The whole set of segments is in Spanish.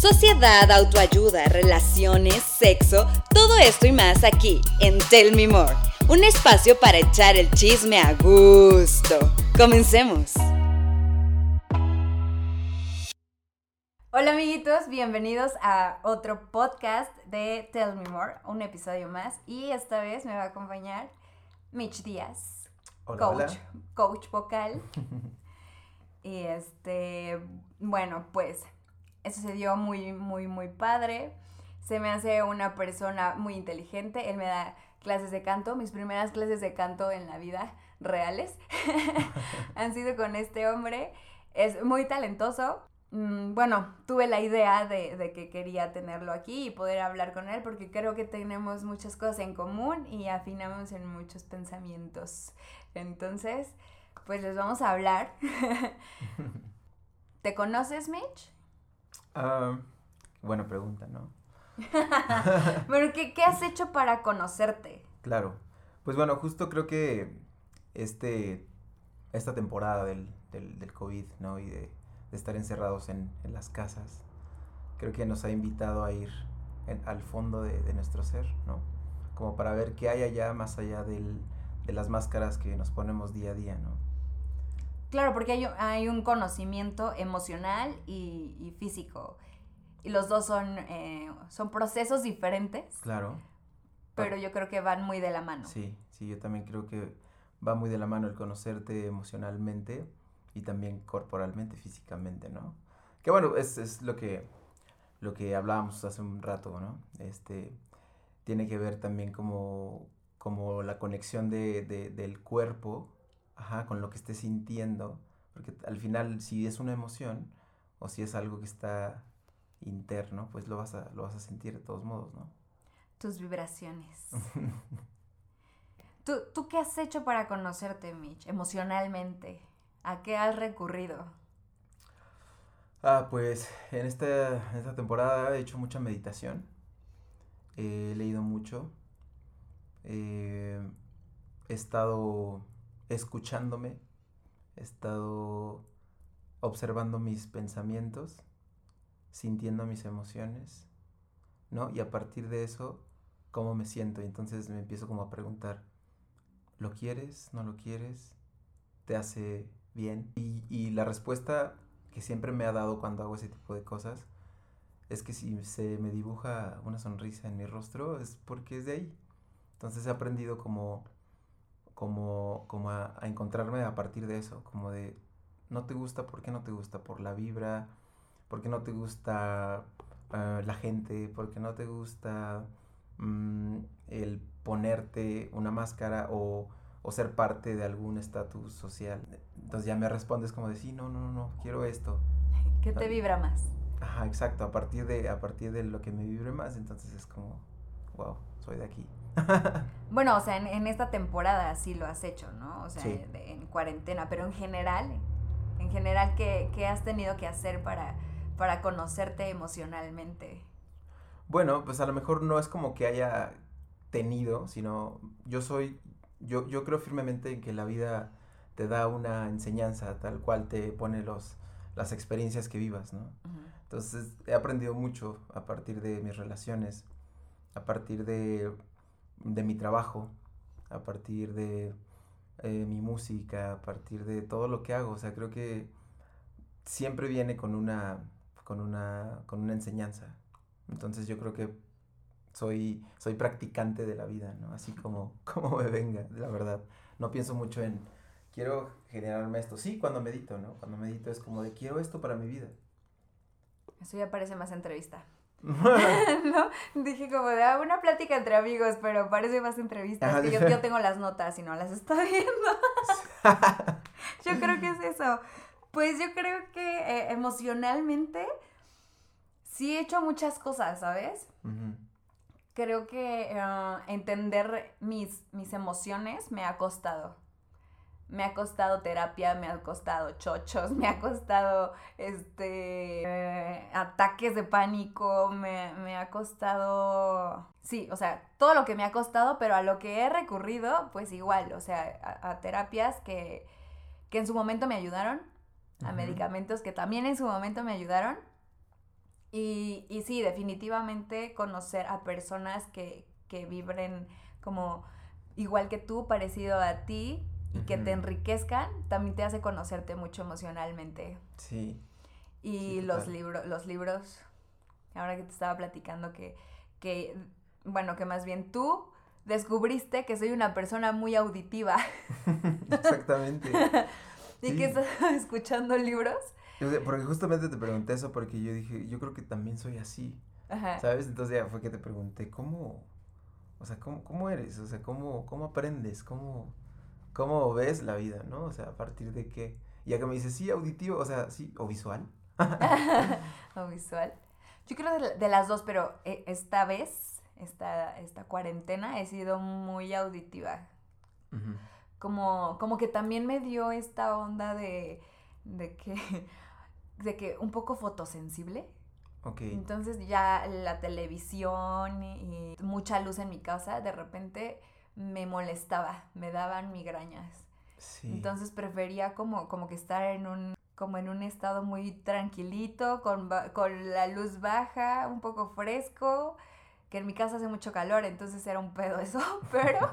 Sociedad, autoayuda, relaciones, sexo, todo esto y más aquí en Tell Me More, un espacio para echar el chisme a gusto. Comencemos. Hola amiguitos, bienvenidos a otro podcast de Tell Me More, un episodio más y esta vez me va a acompañar Mitch Díaz, coach, coach vocal. y este, bueno, pues eso se dio muy, muy, muy padre. Se me hace una persona muy inteligente. Él me da clases de canto, mis primeras clases de canto en la vida reales han sido con este hombre. Es muy talentoso. Mm, bueno, tuve la idea de, de, que quería tenerlo aquí y poder hablar con él porque creo que tenemos muchas cosas en común y afinamos en muchos pensamientos. Entonces, pues les vamos a hablar. ¿Te conoces, Mitch? Ah, buena pregunta, ¿no? Pero, ¿qué, ¿qué, has hecho para conocerte? Claro. Pues bueno, justo creo que este, esta temporada del, del, del COVID, ¿no? Y de, de estar encerrados en, en, las casas, creo que nos ha invitado a ir en, al fondo de, de, nuestro ser, ¿no? Como para ver qué hay allá más allá del, de las máscaras que nos ponemos día a día, ¿no? Claro, porque hay, hay un conocimiento emocional y, y, físico. Y los dos son, eh, son procesos diferentes. Claro. Pero yo creo que van muy de la mano. Sí, sí, yo también creo que va muy de la mano el conocerte emocionalmente y también corporalmente, físicamente, ¿no? Que bueno, es, es lo que lo que hablábamos hace un rato, ¿no? Este, tiene que ver también como, como la conexión de, de, del cuerpo ajá, con lo que estés sintiendo, porque al final si es una emoción o si es algo que está interno, pues lo vas a, lo vas a sentir de todos modos, ¿no? Tus vibraciones. ¿Tú, ¿Tú qué has hecho para conocerte, Mitch, emocionalmente? ¿A qué has recurrido? Ah, pues en esta, en esta temporada he hecho mucha meditación, he leído mucho, eh, he estado escuchándome, he estado observando mis pensamientos, sintiendo mis emociones, ¿no? Y a partir de eso, cómo me siento. Y entonces me empiezo como a preguntar, ¿lo quieres? ¿No lo quieres? ¿Te hace bien? Y, y la respuesta que siempre me ha dado cuando hago ese tipo de cosas es que si se me dibuja una sonrisa en mi rostro es porque es de ahí. Entonces he aprendido como como, como a, a, encontrarme a partir de eso, como de, no te gusta, ¿por qué no te gusta? Por la vibra, ¿por qué no te gusta uh, la gente? ¿Por qué no te gusta um, el ponerte una máscara o, o ser parte de algún estatus social? Entonces ya me respondes como de, sí, no, no, no, no, quiero esto. ¿Qué te vibra más? Ajá, exacto, a partir de, a partir de lo que me vibre más, entonces es como, wow, soy de aquí. bueno, o sea, en, en, esta temporada sí lo has hecho, ¿no? O sea, sí. de, en cuarentena, pero en general, en general, ¿qué, qué has tenido que hacer para, para conocerte emocionalmente? Bueno, pues a lo mejor no es como que haya tenido, sino yo soy, yo, yo creo firmemente en que la vida te da una enseñanza tal cual te pone los, las experiencias que vivas, ¿no? Uh -huh. Entonces he aprendido mucho a partir de mis relaciones, a partir de de mi trabajo, a partir de eh, mi música, a partir de todo lo que hago. O sea, creo que siempre viene con una, con una, con una enseñanza. Entonces yo creo que soy, soy practicante de la vida, ¿no? Así como, como me venga, la verdad. No pienso mucho en, quiero generarme esto. Sí, cuando medito, ¿no? Cuando medito es como de, quiero esto para mi vida. Eso ya parece más entrevista. ¿No? Dije como de ah, una plática entre amigos, pero parece más entrevistas. Ajá, que yo, yo, tengo las notas y no las estoy viendo. yo creo que es eso. Pues yo creo que eh, emocionalmente sí he hecho muchas cosas, ¿sabes? Uh -huh. Creo que uh, entender mis, mis emociones me ha costado me ha costado terapia, me ha costado chochos, me ha costado este eh, ataques de pánico, me, me, ha costado. Sí, o sea, todo lo que me ha costado, pero a lo que he recurrido, pues igual, o sea, a, a terapias que, que en su momento me ayudaron a medicamentos que también en su momento me ayudaron. Y, y sí, definitivamente conocer a personas que, que vibren como igual que tú, parecido a ti, y que te enriquezcan, también te hace conocerte mucho emocionalmente. Sí. Y los libros, los libros, ahora que te estaba platicando que, que, bueno, que más bien tú descubriste que soy una persona muy auditiva. Exactamente. y que estás escuchando libros. porque justamente te pregunté eso porque yo dije, yo creo que también soy así. Ajá. ¿Sabes? Entonces ya fue que te pregunté, ¿cómo? O sea, ¿cómo, cómo eres? O sea, ¿cómo, cómo aprendes? ¿Cómo, ¿Cómo ves la vida, no? O sea, a partir de qué. Ya que me dices, sí, auditivo, o sea, sí, o visual. o visual. Yo creo de, de las dos, pero eh, esta vez, esta, esta cuarentena, he sido muy auditiva. como, como que también me dio esta onda de, de que, de que un poco fotosensible. Ok. Entonces ya la televisión y mucha luz en mi casa, de repente me molestaba, me daban migrañas. Entonces prefería como, como que estar en un, como en un estado muy tranquilito, con, con la luz baja, un poco fresco, que en mi casa hace mucho calor, entonces era un pedo eso, pero,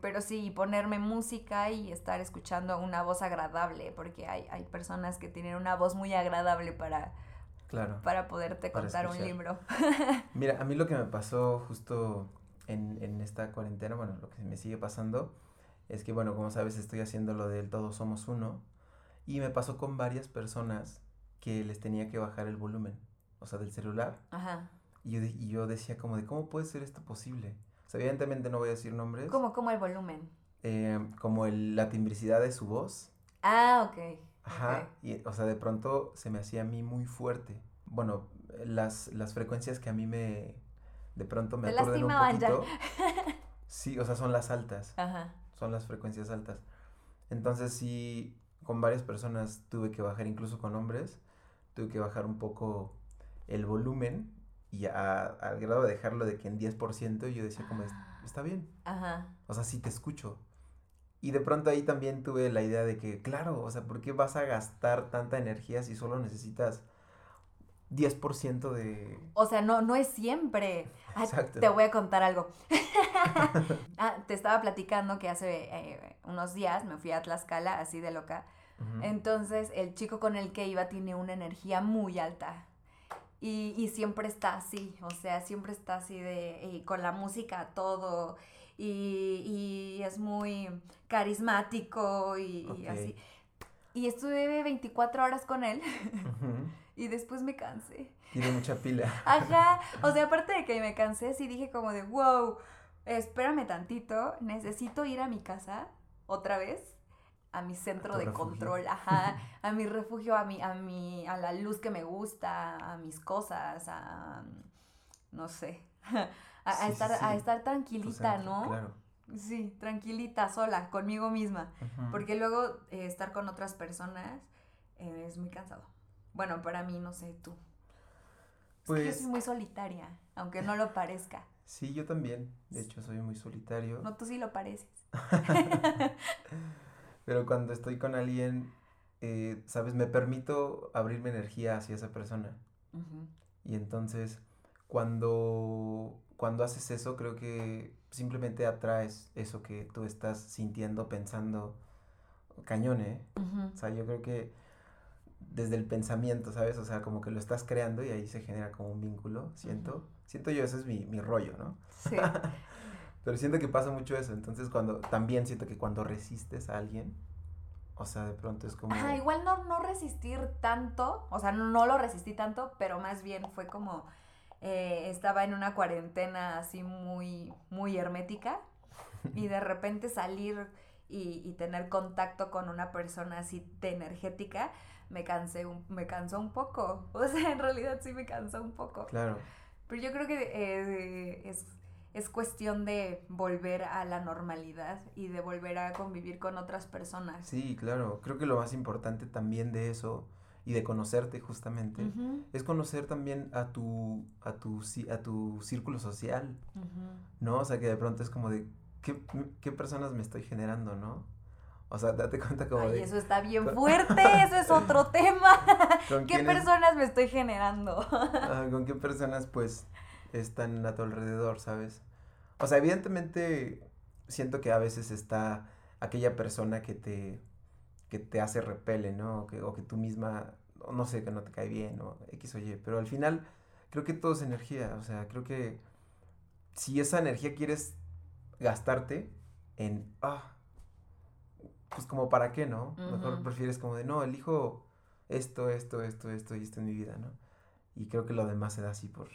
pero sí, ponerme música y estar escuchando una voz agradable, porque hay, hay personas que tienen una voz muy agradable para, claro, para poderte contar un libro. Mira, a mí lo que me pasó justo en, esta cuarentena, bueno, lo que me sigue pasando es que, bueno, como sabes, estoy haciendo lo del todos somos uno y me pasó con varias personas que les tenía que bajar el volumen, o sea, del celular. Ajá. Y yo, y yo decía como de, ¿cómo puede ser esto posible? O sea, evidentemente no voy a decir nombres. ¿Cómo, cómo el volumen? Eh, como el, la timbricidad de su voz. Ah, ok. Ajá. Y, o sea, de pronto se me hacía a mí muy fuerte. Bueno, las, las frecuencias que a mí me, de pronto me aturden un poquito. Sí, o sea, son las altas. Ajá. Son las frecuencias altas. Entonces sí, con varias personas tuve que bajar, incluso con hombres, tuve que bajar un poco el volumen y al grado de dejarlo de que en 10% yo decía como, está bien. Ajá. O sea, sí te escucho. Y de pronto ahí también tuve la idea de que, claro, o sea, ¿por qué vas a gastar tanta energía si solo necesitas 10% de... O sea, no, no es siempre. te voy a contar algo. ah, te estaba platicando que hace eh, unos días me fui a Tlaxcala, así de loca. Entonces, el chico con el que iba tiene una energía muy alta. Y, y siempre está así, o sea, siempre está así de, con la música todo, y, y es muy carismático y, así. Y estuve 24 horas con él. Y después me cansé. Tiene mucha pila. Ajá. O sea, aparte de que me cansé, sí dije como de, wow, espérame tantito, necesito ir a mi casa otra vez a mi centro de control, ajá, a mi refugio, a mi, a mi, a la luz que me gusta, a mis cosas, a, no sé, a, estar, a estar tranquilita, ¿no? Claro. Sí, tranquilita, sola, conmigo misma, porque luego eh, estar con otras personas eh, es muy cansado. Bueno, para mí, no sé, tú. Pues, yo soy muy solitaria, aunque no lo parezca. Sí, yo también. De hecho, soy muy solitario. No, tú sí lo pareces. Pero cuando estoy con alguien, eh, ¿sabes? Me permito abrir mi energía hacia esa persona. Y entonces, cuando, cuando haces eso, creo que simplemente atraes eso que tú estás sintiendo, pensando. Cañón, ¿eh? O sea, yo creo que desde el pensamiento, ¿sabes? O sea, como que lo estás creando y ahí se genera como un vínculo, siento. Siento yo, ese es mi, mi rollo, ¿no? Sí. Pero siento que pasa mucho eso, entonces cuando, también siento que cuando resistes a alguien, o sea, de pronto es como... Ajá, igual no, no resistir tanto, o sea, no, lo resistí tanto, pero más bien fue como, eh, estaba en una cuarentena así muy, muy hermética y de repente salir y, y tener contacto con una persona así de energética, me cansé, me cansó un poco. O sea, en realidad sí me cansó un poco. Claro. Pero yo creo que eh, es, es cuestión de volver a la normalidad y de volver a convivir con otras personas. Sí, claro. Creo que lo más importante también de eso y de conocerte justamente es conocer también a tu a tu a tu círculo social no o sea que de pronto es como de qué, qué personas me estoy generando no O sea, date cuenta como Ay, de... eso está bien fuerte, eso es otro tema. ¿Qué personas me estoy generando? ¿Con qué personas, pues, están a tu alrededor, sabes? O sea, evidentemente siento que a veces está aquella persona que te, que te hace repele, ¿no? O que, o que tú misma, no sé, que no te cae bien, o X o Y, pero al final creo que todo es energía, o sea, creo que si esa energía quieres gastarte en, ah, pues como para qué, ¿no? Mejor prefieres como de, no, elijo esto, esto, esto, esto y esto en mi vida, ¿no? Y creo que lo demás se da así por,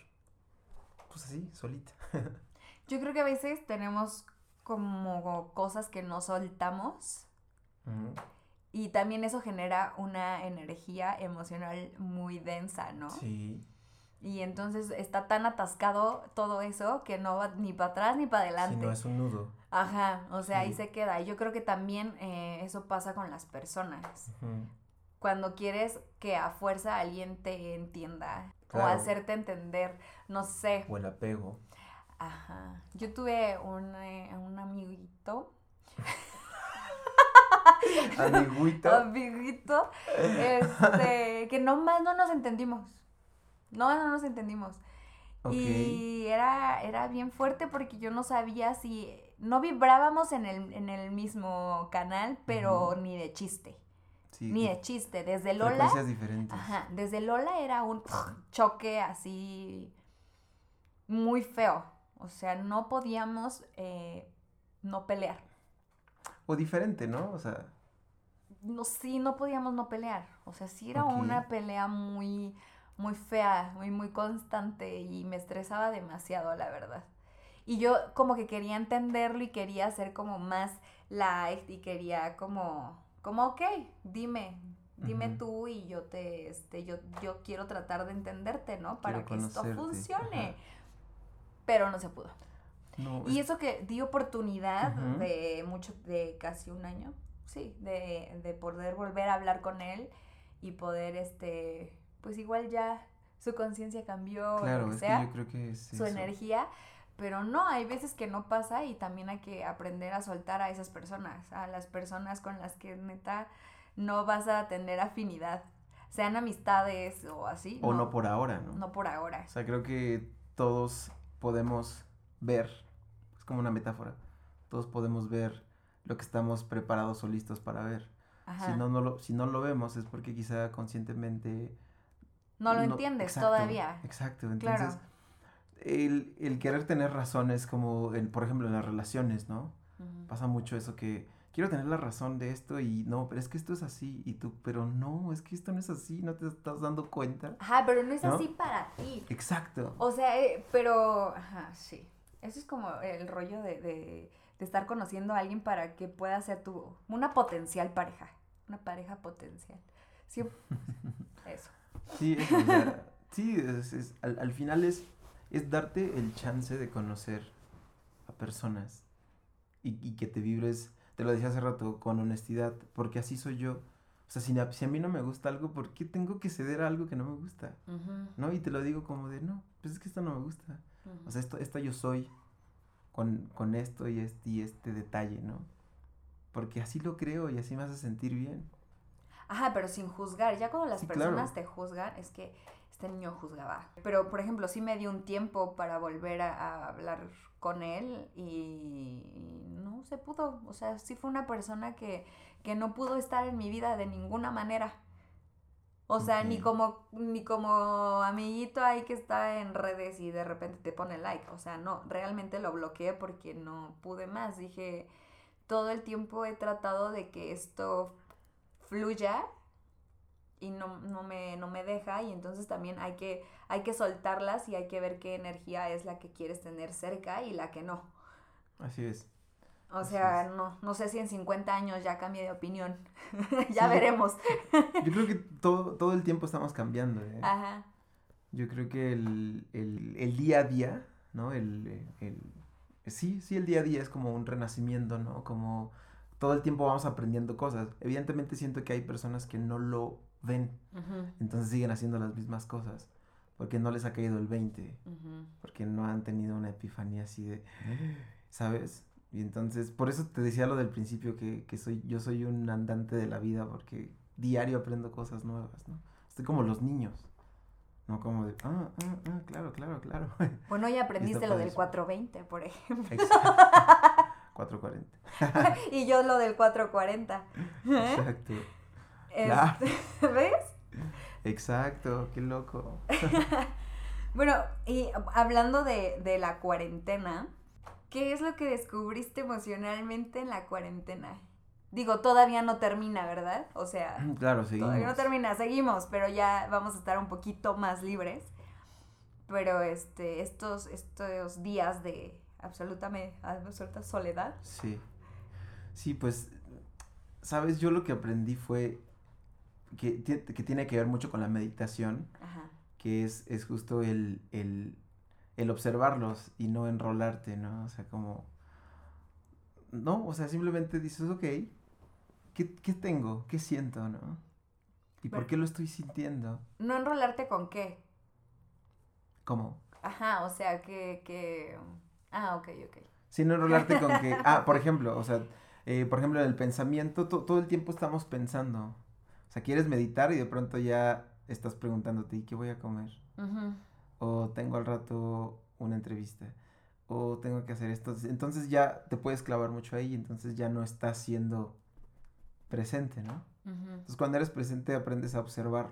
pues así, solita. Yo creo que a veces tenemos como cosas que no soltamos. Y también eso genera una energía emocional muy densa, ¿no? Sí. Y entonces está tan atascado todo eso que no va ni para atrás ni para adelante. Sí, no es un nudo. Ajá, o sea, ahí se queda. Y yo creo que también eh, eso pasa con las personas. Cuando quieres que a fuerza alguien te entienda o hacerte entender, no sé. O el apego. Ajá. Yo tuve un, eh, un amiguito. Amiguito. amiguito. Este, que nomás no nos entendimos. No, no nos entendimos. Y era, era bien fuerte porque yo no sabía si. No vibrábamos en el, en el mismo canal, pero ni de chiste. ni de chiste. Desde Lola. diferentes. Ajá. Desde Lola era un choque así. Muy feo. O sea, no podíamos eh, no pelear. O diferente, ¿no? O sea. No, sí, no podíamos no pelear. O sea, sí era una pelea muy muy fea, muy, muy constante y me estresaba demasiado, la verdad. Y yo como que quería entenderlo y quería ser como más light y quería como, como, ok, dime, dime tú y yo te, este, yo, yo quiero tratar de entenderte, ¿no? Para que esto funcione. Pero no se pudo. y eso que di oportunidad de mucho, de casi un año, sí, de, de poder volver a hablar con él y poder, este, pues igual ya su conciencia cambió, claro, o sea, yo creo que es su energía, pero no, hay veces que no pasa y también hay que aprender a soltar a esas personas, a las personas con las que neta no vas a tener afinidad, sean amistades o así. O no, por ahora, ¿no? No por ahora. O sea, creo que todos podemos ver, es como una metáfora, todos podemos ver lo que estamos preparados o listos para ver. Si no, no lo, si no lo vemos es porque quizá conscientemente no lo entiendes todavía. Exacto, entonces el, querer tener razones como, por ejemplo, en las relaciones, ¿no? Pasa mucho eso que quiero tener la razón de esto y no, pero es que esto es así y tú, pero no, es que esto no es así, no te estás dando cuenta. Ajá, pero no es así para ti. Exacto. O sea, eh, pero, ajá, sí. Eso es como el rollo de, de, de estar conociendo a alguien para que pueda ser tu, una potencial pareja, una pareja potencial. Sí, eso. Sí, sí, es, al, final es, es darte el chance de conocer a personas y, que te vibres, te lo decía hace rato, con honestidad, porque así soy yo. O sea, si, a mí no me gusta algo, ¿por qué tengo que ceder a algo que no me gusta? ¿No? Y te lo digo como de, no, pues es que esto no me gusta. O sea, esto, esto yo soy con, con esto y este, y este detalle, ¿no? Porque así lo creo y así me hace sentir bien. Ajá, pero sin juzgar. Ya cuando las personas te juzgan, es que este niño juzgaba. Pero, por ejemplo, sí me dio un tiempo para volver a, hablar con él y, no se pudo. O sea, sí fue una persona que, que no pudo estar en mi vida de ninguna manera. O sea, ni como ni como amiguito ahí que está en redes y de repente te pone like. O sea, no, realmente lo bloqueé porque no pude más. Dije, todo el tiempo he tratado de que esto fluya y no, no, me, no me deja y entonces también hay que, hay que soltarlas y hay que ver qué energía es la que quieres tener cerca y la que no. Así es. O sea, no, no sé si en 50 años ya cambie de opinión. ya veremos. Yo creo que todo, todo el tiempo estamos cambiando. ¿eh? Ajá. Yo creo que el, el, el, día a día, ¿no? El, el, sí, sí, el día a día es como un renacimiento, ¿no? Como todo el tiempo vamos aprendiendo cosas. Evidentemente siento que hay personas que no lo ven, entonces siguen haciendo las mismas cosas, porque no les ha caído el 20, porque no han tenido una epifanía así de, ¿sabes? Y entonces, por eso te decía lo del principio, que, que soy, yo soy un andante de la vida, porque diario aprendo cosas nuevas, ¿no? Estoy como los niños. No como de, ah, ah, ah, claro, claro, claro. Bueno, ya aprendiste lo del 420, por ejemplo. 440. y yo lo del 440. Exacto. ¿Ves? Exacto, qué loco. bueno, y hablando de, de la cuarentena, ¿qué es lo que descubriste emocionalmente en la cuarentena? Digo, todavía no termina, ¿verdad? O sea, claro, seguimos. Todavía no termina, seguimos, pero ya vamos a estar un poquito más libres. Pero este, estos, estos días de absolutamente, absoluta soledad. Sí. Sí, pues, sabes, yo lo que aprendí fue que, que tiene que ver mucho con la meditación, Ajá. que es, es justo el, el, el observarlos y no enrolarte, ¿no? O sea, como... No, o sea, simplemente dices, ok, ¿qué, qué tengo? ¿Qué siento, no? ¿Y por qué lo estoy sintiendo? ¿No enrolarte con qué? ¿Cómo? Ajá, o sea, que, que... Ah, ok, ok. Sí, no enrolarte con que... Ah, por ejemplo, o sea, eh, por ejemplo, en el pensamiento, todo el tiempo estamos pensando. O sea, quieres meditar y de pronto ya estás preguntándote, ¿y qué voy a comer? O tengo al rato una entrevista. O tengo que hacer esto. Entonces ya te puedes clavar mucho ahí, entonces ya no estás siendo presente, ¿no? Entonces cuando eres presente aprendes a observar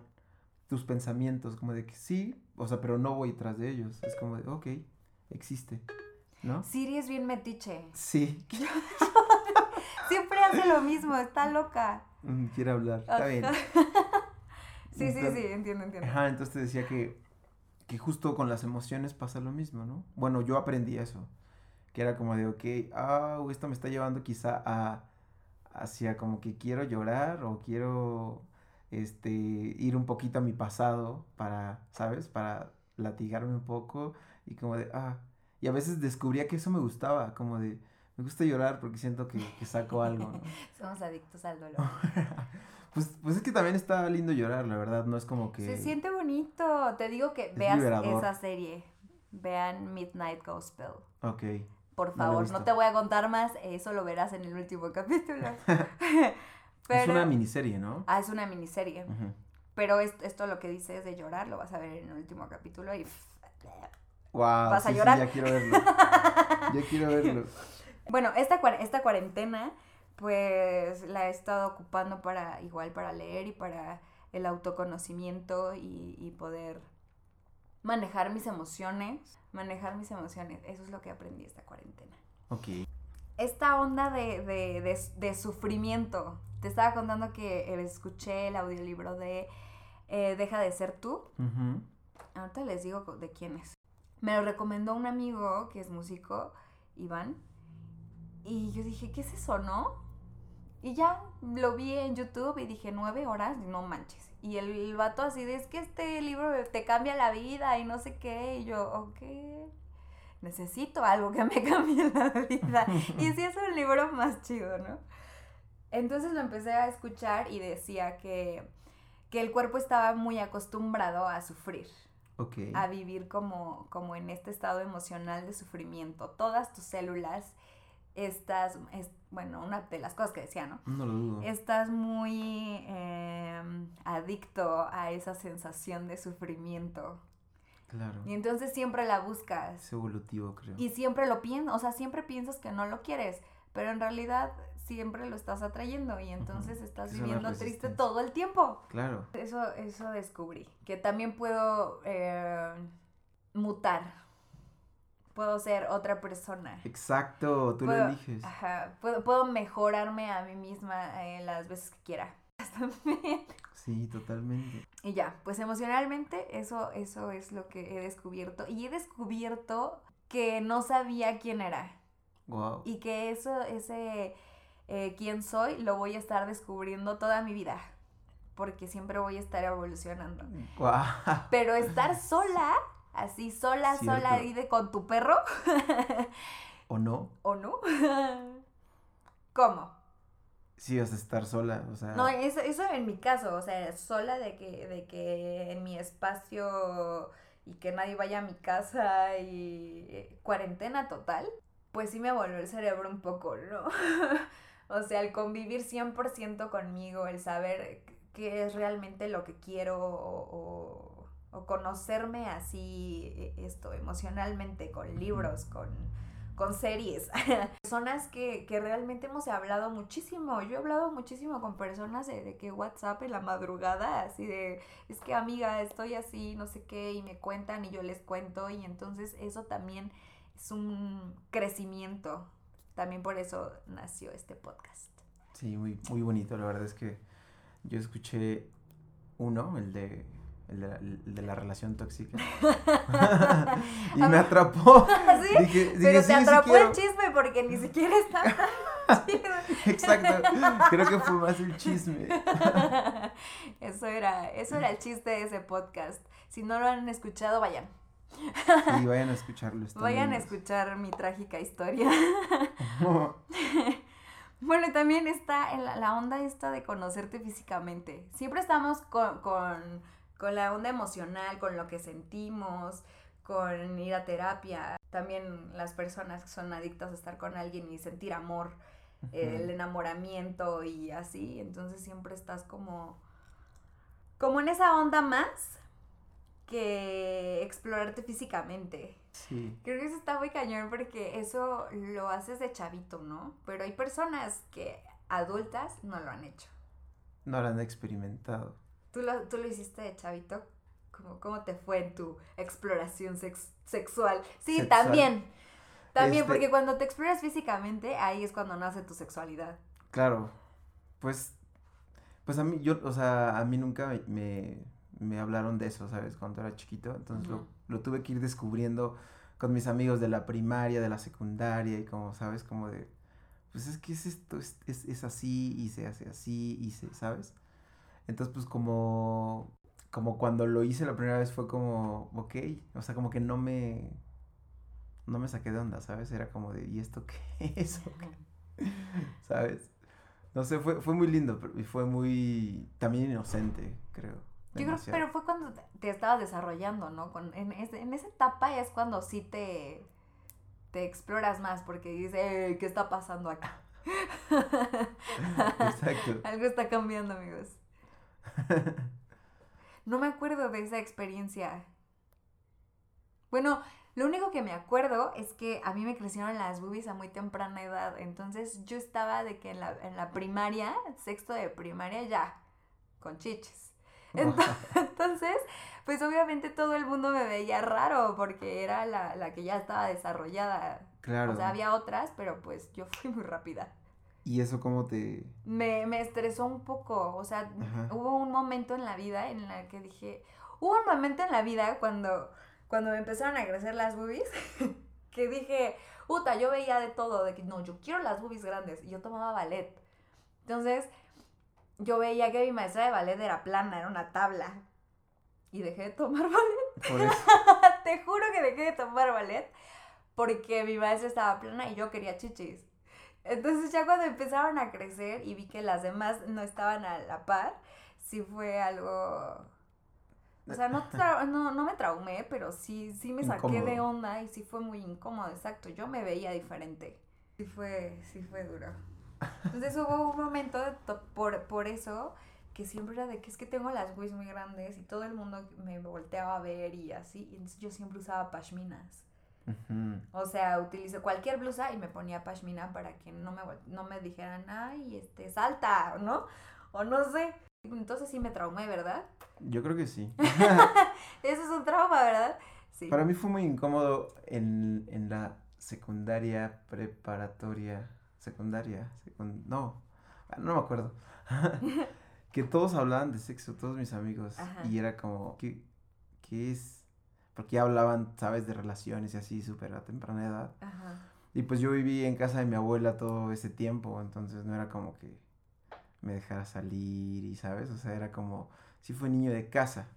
tus pensamientos, como de que sí, o sea, pero no voy tras de ellos. Es como de, ok, existe, ¿no? Siri es bien metiche. Sí. Siempre hace lo mismo, está loca. Mm, quiere hablar, está bien. sí, sí, sí, entiendo, entiendo. Ajá, entonces te decía que, que justo con las emociones pasa lo mismo, ¿no? Bueno, yo aprendí eso, que era como de, ok, ah, esto me está llevando quizá a hacia como que quiero llorar o quiero este ir un poquito a mi pasado para, ¿sabes? Para latigarme un poco y como de, ah, y a veces descubría que eso me gustaba, como de, me gusta llorar porque siento que, saco algo, ¿no? Somos adictos al dolor. pues, pues es que también está lindo llorar, la verdad, no es como que... Se siente bonito, te digo que veas esa serie, vean Midnight Gospel. Ok. Por favor, no, te voy a contar más, eso lo verás en el último capítulo. es una miniserie, ¿no? Ah, es una miniserie. Pero esto, lo que dice es de llorar, lo vas a ver en el último capítulo y... Wow, vas a llorar. ya quiero verlo. ya quiero verlo. Bueno, esta, esta cuarentena, pues la he estado ocupando para, igual para leer y para el autoconocimiento y, y poder manejar mis emociones, manejar mis emociones. Eso es lo que aprendí esta cuarentena. Ok. Esta onda de, sufrimiento. Te estaba contando que escuché el audiolibro de eh, Deja de ser tú. Ahorita les digo de quién es. Me lo recomendó un amigo que es músico, Iván. Y yo dije, ¿qué es eso, no? Y ya lo vi en YouTube y dije, nueve horas, no manches. Y el vato así de, es que este libro te cambia la vida y no sé qué. Y yo, ok, necesito algo que me cambie la vida. y sí es un libro más chido, ¿no? Entonces lo empecé a escuchar y decía que, que el cuerpo estaba muy acostumbrado a sufrir. Okay. A vivir como, como en este estado emocional de sufrimiento. Todas tus células estás, es, bueno, una de las cosas que decía, ¿no? No lo dudo. Estás muy em, adicto a esa sensación de sufrimiento. Claro. Y entonces siempre la buscas. Es evolutivo, creo. Y siempre lo piensas, o sea, siempre piensas que no lo quieres, pero en realidad siempre lo estás atrayendo y entonces estás viviendo triste todo el tiempo. Claro. Eso, eso descubrí, que también puedo eh, mutar puedo ser otra persona. Exacto, tú lo eliges. Ajá, puedo, puedo mejorarme a mí misma en las veces que quiera. Sí, totalmente. Y ya, pues emocionalmente eso, eso es lo que he descubierto. Y he descubierto que no sabía quién era. Wow. Y que eso, ese eh, quién soy, lo voy a estar descubriendo toda mi vida. Porque siempre voy a estar evolucionando. Wow. Pero estar sola así sola, sola ahí de con tu perro. ¿O no? ¿O no? ¿Cómo? Sí, o sea, estar sola, o sea... No, eso, eso en mi caso, o sea, sola de que, de que en mi espacio y que nadie vaya a mi casa y eh, cuarentena total. Pues sí me volvió el cerebro un poco, ¿no? o sea, el convivir 100% conmigo, el saber qué es realmente lo que quiero o, conocerme así, e, esto, emocionalmente, con libros, con, con series. personas que, que, realmente hemos hablado muchísimo. Yo he hablado muchísimo con personas de, de, que WhatsApp en la madrugada, así de, es que amiga, estoy así, no sé qué, y me cuentan y yo les cuento. Y entonces eso también es un crecimiento. También por eso nació este podcast. Sí, muy, muy bonito. La verdad es que yo escuché uno, el de, el de, la, el de la relación tóxica. y me atrapó. ¿Sí? Dije, Pero te atrapó el chisme porque ni siquiera está Exacto. Creo que fue más el chisme. eso era, eso era el chiste de ese podcast. Si no lo han escuchado, vayan. Y vayan a escucharlo. Vayan a escuchar mi trágica historia. bueno, también está la, la, onda esta de conocerte físicamente. Siempre estamos con, con, con la onda emocional, con lo que sentimos, con ir a terapia. También las personas que son adictas a estar con alguien y sentir amor, el enamoramiento y así. Entonces siempre estás como, como en esa onda más que explorarte físicamente. Sí. Creo que eso está muy cañón porque eso lo haces de chavito, ¿no? Pero hay personas que adultas no lo han hecho. No lo han experimentado. ¿Tú lo, tú lo hiciste de chavito? ¿Cómo, cómo te fue en tu exploración sexual? Sí, también. También, este porque cuando te exploras físicamente, ahí es cuando nace tu sexualidad. Claro. Pues, pues a mí, yo, o sea, a mí nunca me, me hablaron de eso, ¿sabes? Cuando era chiquito. Entonces lo, lo, tuve que ir descubriendo con mis amigos de la primaria, de la secundaria y como, ¿sabes? Como de, pues es que es esto, es, es, es así y se hace así y se, ¿sabes? Entonces pues como, como cuando lo hice la primera vez fue como, ok, o sea, como que no me, no me saqué de onda, ¿sabes? Era como de, ¿y esto qué es? ¿Sabes? No sé, fue, fue muy lindo y fue muy, también inocente, creo. Yo creo, pero fue cuando te estabas desarrollando, ¿no? Con, en, en esa etapa es cuando sí te, te exploras más porque dices, ¿qué está pasando acá? Exacto. Algo está cambiando, amigos. No me acuerdo de esa experiencia. Bueno, lo único que me acuerdo es que a mí me crecieron las boobies a muy temprana edad. Entonces yo estaba de que en la, en la primaria, sexto de primaria, ya, con chiches. Entonces, pues obviamente todo el mundo me veía raro porque era la, que ya estaba desarrollada. Claro. O sea, había otras, pero pues yo fui muy rápida. ¿Y eso cómo te...? Me, me estresó un poco, o sea, hubo un momento en la vida en la que dije... Hubo un momento en la vida cuando, cuando me empezaron a crecer las boobies que dije, puta, yo veía de todo, de que no, yo quiero las boobies grandes, y yo tomaba ballet. Entonces, yo veía que mi maestra de ballet era plana, era una tabla. Y dejé de tomar ballet. Te juro que dejé de tomar ballet porque mi maestra estaba plana y yo quería chichis. Entonces ya cuando empezaron a crecer y vi que las demás no estaban a la par, sí fue algo... O sea, no, no, no me traumé, pero sí, sí me saqué de onda y sí fue muy incómodo, exacto. Yo me veía diferente. Sí fue, sí fue duro. Entonces hubo un momento por, por eso que siempre era de que es que tengo las boobies muy grandes y todo el mundo me volteaba a ver y así. Y entonces yo siempre usaba pashminas. O sea, utilicé cualquier blusa y me ponía pashmina para que no me, no me dijeran, ay, este, salta, ¿no? O no sé. Entonces sí me traumé, ¿verdad? Yo creo que sí. Eso es un trauma, ¿verdad? Sí. Para mí fue muy incómodo en, en la secundaria preparatoria secundaria, no, ah, no me acuerdo. que todos hablaban de sexo, todos mis amigos. Y era como, ¿qué, ¿qué, es? Porque ya hablaban, ¿sabes? De relaciones y así, súper a temprana edad. Y pues yo viví en casa de mi abuela todo ese tiempo, entonces no era como que me dejara salir y, ¿sabes? O sea, era como, sí fue niño de casa,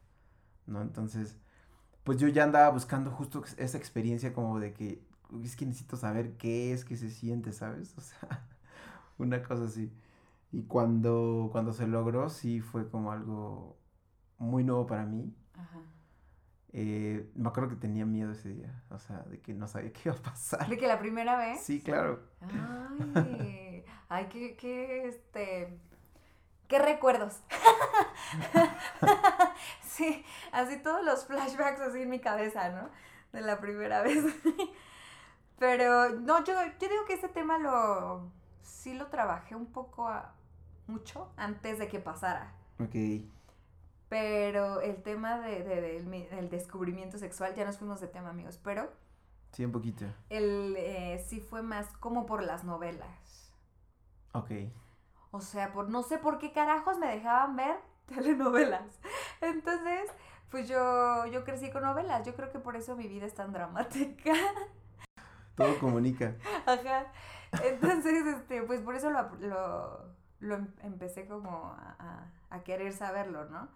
¿no? Entonces, pues yo ya andaba buscando justo esa experiencia como de que es que necesito saber qué es, qué se siente, ¿sabes? O sea, una cosa así. Y cuando, cuando se logró, sí fue como algo muy nuevo para mí. Ajá. eh, me acuerdo que tenía miedo ese día, o sea, de que no sabía qué iba a pasar. ¿De que la primera vez? Sí, claro. Ay, ay, qué, qué, este, qué recuerdos. sí, así todos los flashbacks así en mi cabeza, ¿no? De la primera vez. Pero, no, yo, yo digo que ese tema lo, sí lo trabajé un poco, mucho antes de que pasara. Ok. Pero el tema de, del descubrimiento sexual, ya nos fuimos de tema, amigos, pero... Sí, un poquito. El, eh, sí fue más como por las novelas. Ok. O sea, por no sé por qué carajos me dejaban ver telenovelas. Entonces, pues yo, yo crecí con novelas. Yo creo que por eso mi vida es tan dramática. Todo comunica. Ajá. Entonces, este, pues por eso lo, lo, em, empecé como a, a querer saberlo, ¿no?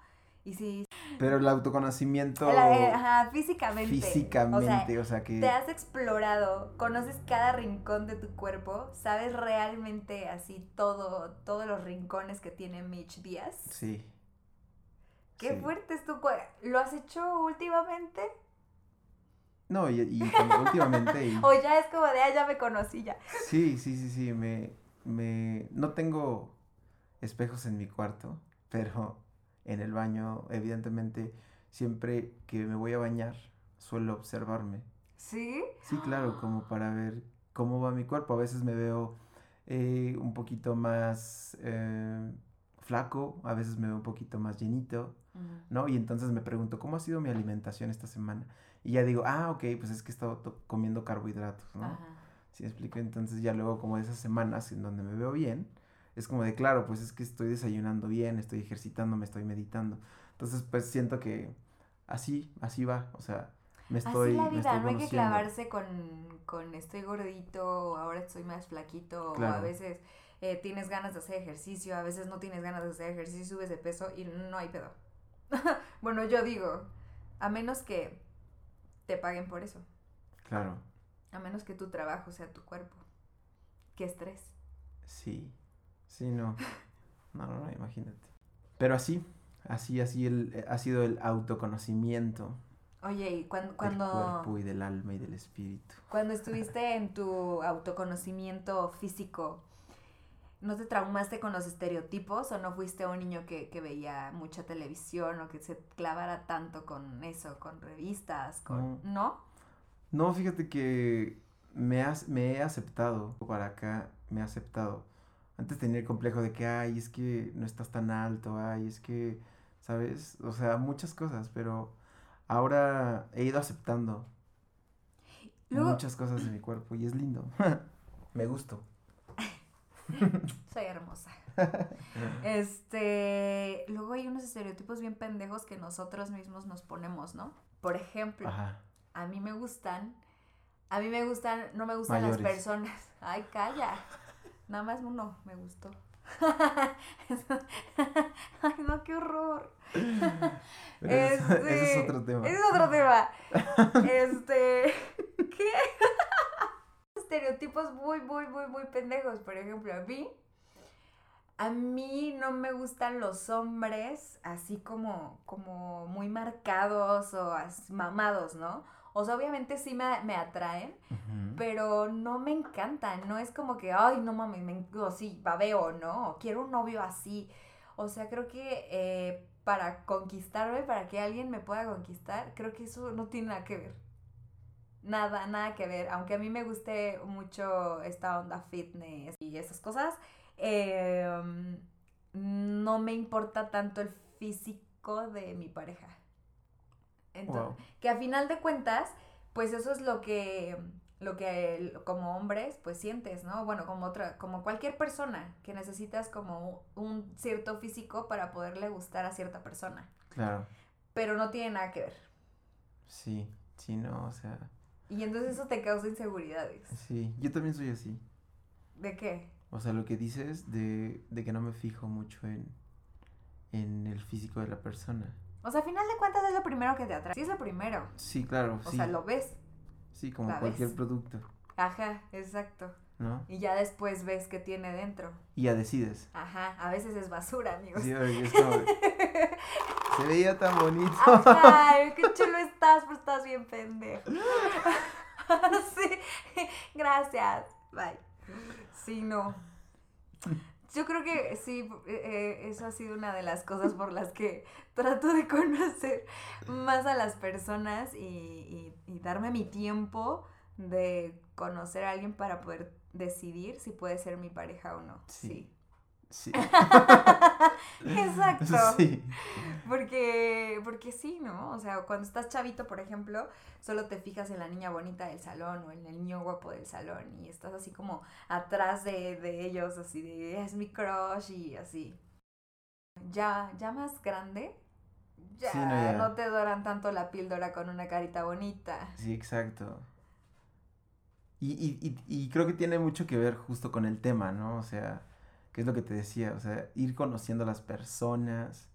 Y sí. Pero el autoconocimiento. Eh, ajá, físicamente. Físicamente, o sea, que. Te has explorado, conoces cada rincón de tu cuerpo, sabes realmente así todo, todos los rincones que tiene Mitch Díaz. Sí. Qué fuerte es tu ¿Lo has hecho últimamente? No, y, y últimamente. o ya es como de, ah, ya me conocí ya. Sí, sí, sí, sí. Me, me. No tengo espejos en mi cuarto, pero en el baño, evidentemente, siempre que me voy a bañar, suelo observarme. ¿Sí? Sí, claro, como para ver cómo va mi cuerpo. A veces me veo eh, un poquito más eh, flaco, a veces me veo un poquito más llenito, ¿no? Y entonces me pregunto, ¿cómo ha sido mi alimentación esta semana? Y ya digo, ah, ok, pues es que he estado comiendo carbohidratos, ¿no? ¿Sí me explico? Entonces ya luego como esas semanas en donde me veo bien, es como de, claro, pues es que estoy desayunando bien, estoy ejercitándome, estoy meditando. Entonces, pues siento que así, así va, o sea, me estoy... Así la vida, no hay que clavarse con, con estoy gordito, ahora estoy más flaquito, o a veces eh, tienes ganas de hacer ejercicio, a veces no tienes ganas de hacer ejercicio, subes de peso y no hay pedo. bueno, yo digo, a menos que te paguen por eso. Claro. A menos que tu trabajo sea tu cuerpo. Qué estrés. Sí. Sí, no. No, no, no, imagínate. Pero así, así, así el, ha sido el autoconocimiento. Oye, y cuando, cuando... Del cuerpo y del alma y del espíritu. Cuando estuviste en tu autoconocimiento físico, ¿no te traumaste con los estereotipos o no fuiste un niño que, que veía mucha televisión o que se clavara tanto con eso, con revistas, con... ¿No? No, fíjate que me, has, me he aceptado, para acá me he aceptado antes tenía el complejo de que, ay, es que no estás tan alto, ay, es que, ¿sabes? O sea, muchas cosas, pero ahora he ido aceptando muchas cosas de mi cuerpo y es lindo. Me gusto. Soy hermosa. este, luego hay unos estereotipos bien pendejos que nosotros mismos nos ponemos, ¿no? Por ejemplo, a mí me gustan, a mí me gustan, no me gustan las personas. Ay, calla. Nada más uno me gustó. Ay, no, qué horror. este, ese es otro tema. Ese es otro tema. Este. ¿Qué? Estereotipos muy, muy, muy, muy pendejos. Por ejemplo, a mí. A mí no me gustan los hombres así como, como muy marcados o mamados, ¿no? O sea, obviamente sí me, me atraen, pero no me encantan. No es como que, ay, no mames, me, o sí, babeo, ¿no? Quiero un novio así. O sea, creo que eh, para conquistarme, para que alguien me pueda conquistar, creo que eso no tiene nada que ver. Nada, nada que ver. Aunque a mí me guste mucho esta onda fitness y esas cosas, em, no me importa tanto el físico de mi pareja. Entonces, que a final de cuentas, pues eso es lo que lo que como hombres pues sientes, ¿no? Bueno, como otra como cualquier persona que necesitas como un cierto físico para poderle gustar a cierta persona. Claro. Pero no tiene nada que ver. Sí, sí, no, o sea. Y entonces eso te causa inseguridades. Sí, yo también soy así. ¿De qué? O sea, lo que dices de, de que no me fijo mucho en, en el físico de la persona. O sea, a final de cuentas es lo primero que te atrae. Sí, es lo primero. Sí, claro. O sea, lo ves. Sí, como cualquier producto. Ajá, exacto. ¿No? Y ya después ves qué tiene dentro. Y ya decides. Ajá, a veces es basura, amigos. Sí, es como... Se veía tan bonito. Ay, qué chulo estás, pero estás bien pendejo. sí, gracias. Bye. Sí, no. Yo creo que sí, eh, eh, eso ha sido una de las cosas por las que trato de conocer más a las personas y, darme mi tiempo de conocer a alguien para poder decidir si puede ser mi pareja o no. sí. Sí. Exacto. Sí. Porque, porque sí, ¿no? O sea, cuando estás chavito, por ejemplo, solo te fijas en la niña bonita del salón o en el niño guapo del salón y estás así como atrás de, ellos, así de, es mi crush y así. Ya, ya más grande, ya, no, te doran tanto la píldora con una carita bonita. Sí, exacto. Y, y, y, y creo que tiene mucho que ver justo con el tema, ¿no? O sea, que es lo que te decía, o sea, ir conociendo a las personas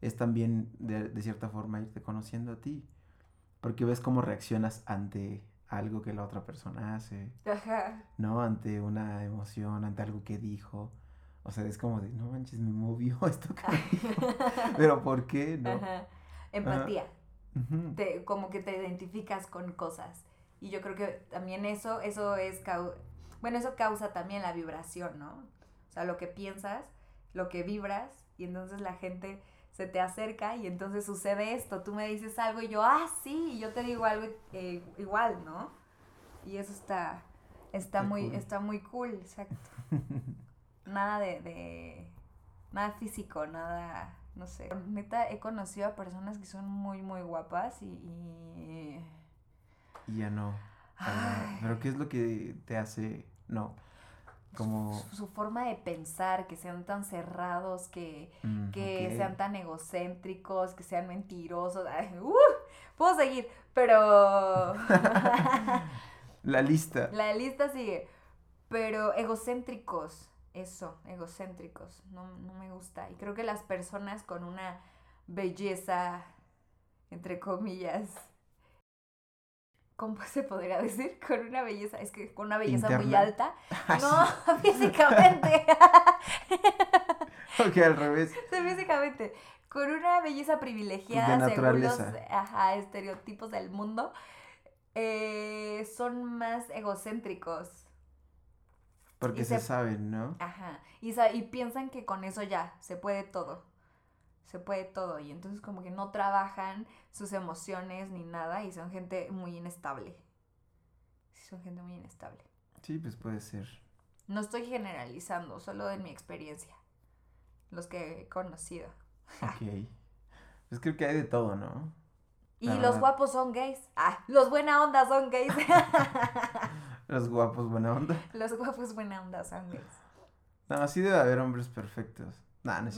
es también de, de cierta forma irte conociendo a ti, porque ves cómo reaccionas ante algo que la otra persona hace, Ajá. ¿no? Ante una emoción, ante algo que dijo. O sea, es como de, no manches, me movió esto que dijo. Pero ¿por qué? ¿No? Ajá. Empatía. te, como que te identificas con cosas. Y yo creo que también eso, eso es, bueno, eso causa también la vibración, ¿no? O sea, lo que piensas, lo que vibras, y entonces la gente se te acerca y entonces sucede esto. Tú me dices algo y yo, ah, sí, y yo te digo algo eh, igual, ¿no? Y eso está, está, muy, cool. está muy cool, exacto. nada de, de, nada físico, nada, no sé. Neta, he conocido a personas que son muy, muy guapas y... Y, y ya no. Pero ¿qué es lo que te hace, no? Como... Su, forma de pensar, que sean tan cerrados, que, mm, que sean tan egocéntricos, que sean mentirosos. Uh, puedo seguir, pero... La lista. La lista sigue. Pero egocéntricos, eso, egocéntricos, no, no me gusta. Y creo que las personas con una belleza, entre comillas, ¿cómo se podría decir? Con una belleza, es que con una belleza muy alta. No, físicamente. ok, al revés. Sí, físicamente. Con una belleza privilegiada, según los ajá, estereotipos del mundo, eh, son más egocéntricos. Porque se, saben, ¿no? Ajá. Y, y piensan que con eso ya se puede todo se puede todo y entonces como que no trabajan sus emociones ni nada y son gente muy inestable. Son gente muy inestable. Sí, pues puede ser. No estoy generalizando, solo en mi experiencia. Los que he conocido. Ok. Pues creo que hay de todo, ¿no? Y los guapos son gays. Ah, los buena onda son gays. los guapos buena onda. Los guapos buena onda son gays. No, sí debe haber hombres perfectos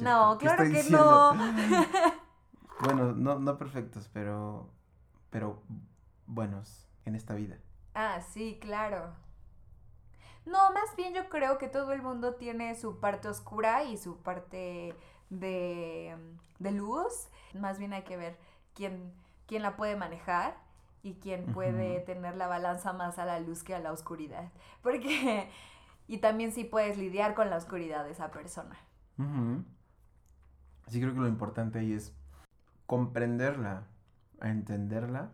no, claro que no. bueno, no, no perfectos, pero, pero buenos en esta vida. Ah, sí, claro. No, más bien yo creo que todo el mundo tiene su parte oscura y su parte de, de luz. Más bien hay que ver quién, quién la puede manejar y quién puede tener la balanza más a la luz que a la oscuridad. Porque, y también si puedes lidiar con la oscuridad de esa persona. Así creo que lo importante ahí es comprenderla, entenderla,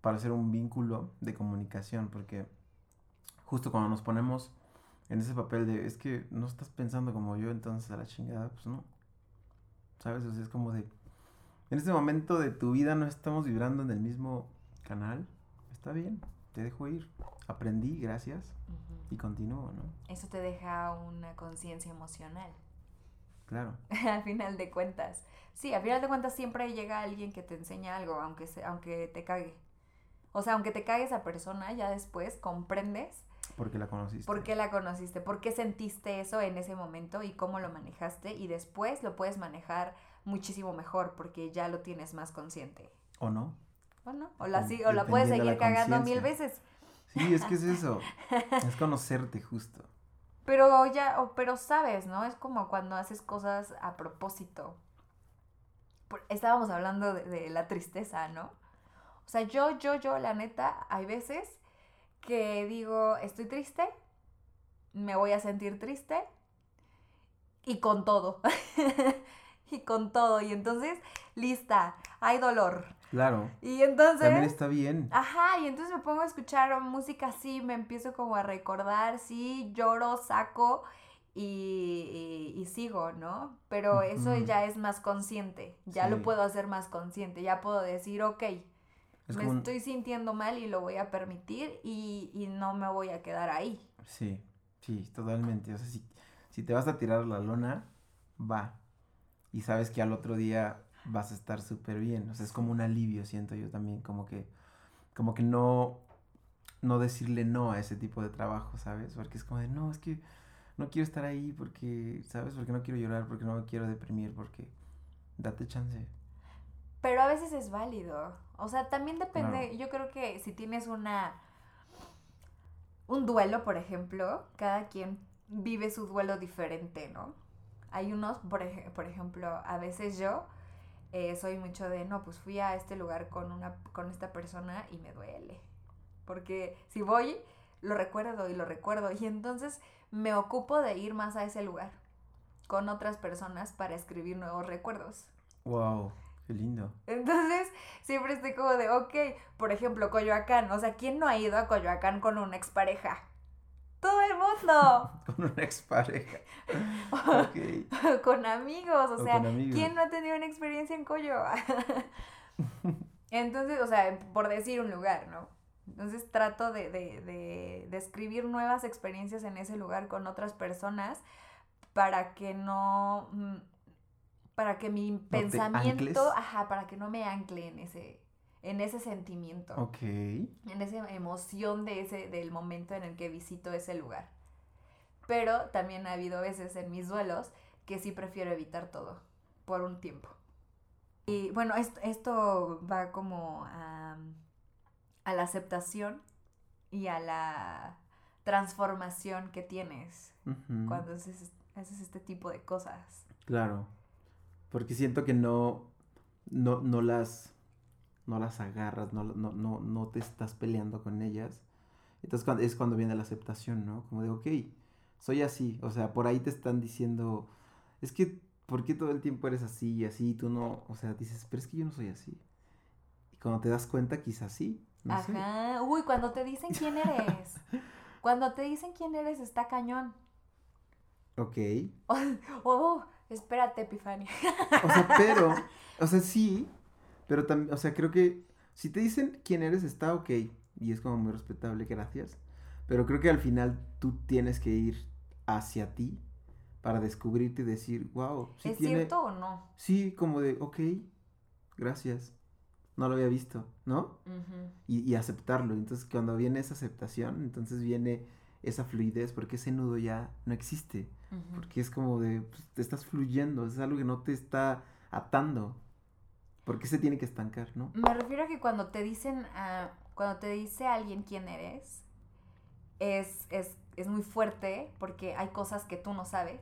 para hacer un vínculo de comunicación, porque justo cuando nos ponemos en ese papel de, es que no estás pensando como yo, entonces a la chingada, pues no. ¿Sabes? Es como de, en este momento de tu vida no estamos vibrando en el mismo canal, está bien, te dejo ir, aprendí, gracias, y continúo, ¿no? Eso te deja una conciencia emocional. Claro. al final de cuentas. Sí, al final de cuentas siempre llega alguien que te enseña algo, aunque, se, aunque te cague. O sea, aunque te cague esa persona, ya después comprendes. ¿Por qué la conociste? ¿Por qué la conociste? ¿Por qué sentiste eso en ese momento y cómo lo manejaste? Y después lo puedes manejar muchísimo mejor porque ya lo tienes más consciente. ¿O no? ¿O no? O la, o la puedes seguir cagando mil veces. Sí, es que es eso. es conocerte justo. Pero ya, pero sabes, ¿no? Es como cuando haces cosas a propósito. Estábamos hablando de, la tristeza, ¿no? O sea, yo, yo, yo, la neta, hay veces que digo, estoy triste, me voy a sentir triste y con todo. y con todo. Y entonces, lista, hay dolor. Claro. Y entonces... También está bien. Ajá, y entonces me pongo a escuchar música así, me empiezo como a recordar, sí, lloro, saco y, y, sigo, ¿no? Pero eso ya es más consciente, ya lo puedo hacer más consciente, ya puedo decir, ok, me estoy sintiendo mal y lo voy a permitir y, y, no me voy a quedar ahí. Sí, sí, totalmente. O sea, si, si te vas a tirar la lona, va. Y sabes que al otro día vas a estar súper bien. O sea, es como un alivio, siento yo también, como que, como que no, no decirle no a ese tipo de trabajo, ¿sabes? Porque es como de, no, es que no quiero estar ahí porque, ¿sabes? Porque no quiero llorar, porque no me quiero deprimir, porque date chance. Pero a veces es válido. O sea, también depende, yo creo que si tienes una un duelo, por ejemplo, cada quien vive su duelo diferente, ¿no? Hay unos, por, por ejemplo, a veces yo eh, soy mucho de, no, pues fui a este lugar con, una, con esta persona y me duele. Porque si voy, lo recuerdo y lo recuerdo. Y entonces me ocupo de ir más a ese lugar con otras personas para escribir nuevos recuerdos. Wow. Qué lindo. Entonces, siempre estoy como de, ok, por ejemplo, Coyoacán. O sea, ¿quién no ha ido a Coyoacán con una expareja? Todo el mundo. con una expareja. con amigos. O, sea, ¿quién no ha tenido una experiencia en Coyo? Entonces, o sea, por decir un lugar, ¿no? Entonces trato de, de, de, de escribir nuevas experiencias en ese lugar con otras personas para que no mm, para que mi pensamiento, ajá, para que no me ancle en ese, en ese sentimiento. Ok. En esa emoción de ese, del momento en el que visito ese lugar. Pero también ha habido veces en mis duelos que sí prefiero evitar todo por un tiempo. Y bueno, esto, esto va como a, a la aceptación y a la transformación que tienes cuando haces, haces este tipo de cosas. Claro. Porque siento que no, no, no las, no las agarras, no, no, no, no te estás peleando con ellas. Entonces es cuando viene la aceptación, ¿no? Como de, ok, soy así. O sea, por ahí te están diciendo, es que, ¿por qué todo el tiempo eres así y así? Y tú no, o sea, dices, pero es que yo no soy así. Y cuando te das cuenta, quizás sí. Ajá. Uy, cuando te dicen quién eres. cuando te dicen quién eres, está cañón. Ok. oh, Espérate, Epifania. O sea, pero, o sea, sí, pero también, o sea, creo que si te dicen quién eres, está ok. Y es como muy respetable, gracias. Pero creo que al final tú tienes que ir hacia ti para descubrirte y decir, wow. ¿Es cierto o no? Sí, como de, ok, gracias. No lo había visto, ¿no? y, y aceptarlo. Entonces, cuando viene esa aceptación, entonces viene esa fluidez, porque ese nudo ya no existe. Porque es como de, pues, te estás fluyendo, es algo que no te está atando. Porque se tiene que estancar, ¿no? Me refiero a que cuando te dicen, uh, cuando te dice alguien quién eres, es, es, es muy fuerte porque hay cosas que tú no sabes.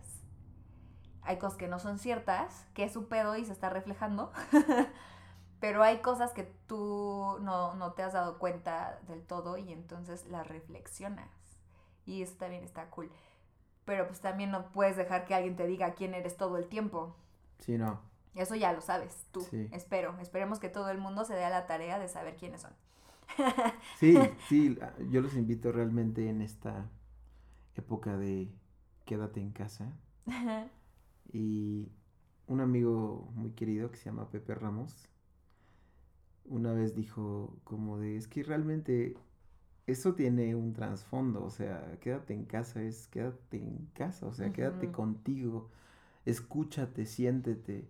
Hay cosas que no son ciertas, que es su pedo y se está reflejando. Pero hay cosas que tú no, no te has dado cuenta del todo y entonces las reflexionas. Y eso también está cool. Pero pues también no puedes dejar que alguien te diga quién eres todo el tiempo. Sí, no. Eso ya lo sabes tú. Sí. Espero. Esperemos que todo el mundo se dé a la tarea de saber quiénes son. sí, sí. Yo los invito realmente en esta época de quédate en casa. y un amigo muy querido que se llama Pepe Ramos una vez dijo como de es que realmente eso tiene un trasfondo, o sea, quédate en casa, es quédate en casa, o sea, quédate contigo, escúchate, siéntete,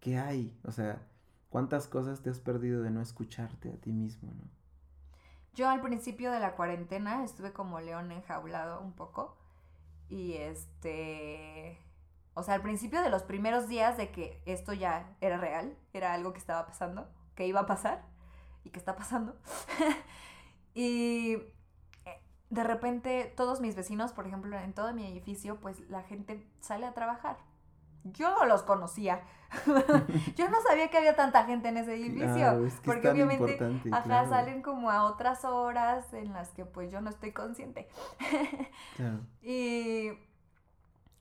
¿qué hay? O sea, ¿cuántas cosas te has perdido de no escucharte a ti mismo, no? Yo al principio de la cuarentena estuve como león enjaulado un poco y este, o sea, al principio de los primeros días de que esto ya era real, era algo que estaba pasando, que iba a pasar y que está pasando. Y eh, de repente todos mis vecinos, por ejemplo, en todo mi edificio, pues la gente sale a trabajar. Yo no los conocía. Yo no sabía que había tanta gente en ese edificio. porque obviamente ajá, salen como a otras horas en las que pues yo no estoy consciente. Y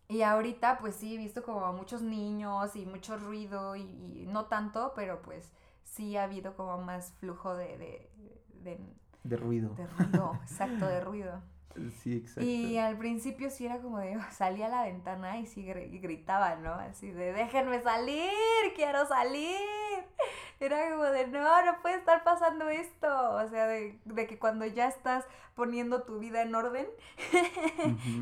Y ahorita, pues sí, he visto como muchos niños y mucho ruido y, no tanto, pero pues sí ha habido como más flujo de... De, de, de ruido. De ruido, exacto, de ruido. Sí, exacto. Y al principio sí era como de, salía a la ventana y sí gritaba, ¿no? Así de, déjenme salir, quiero salir. Era como de, no, no puede estar pasando esto. O sea, de, que cuando ya estás poniendo tu vida en orden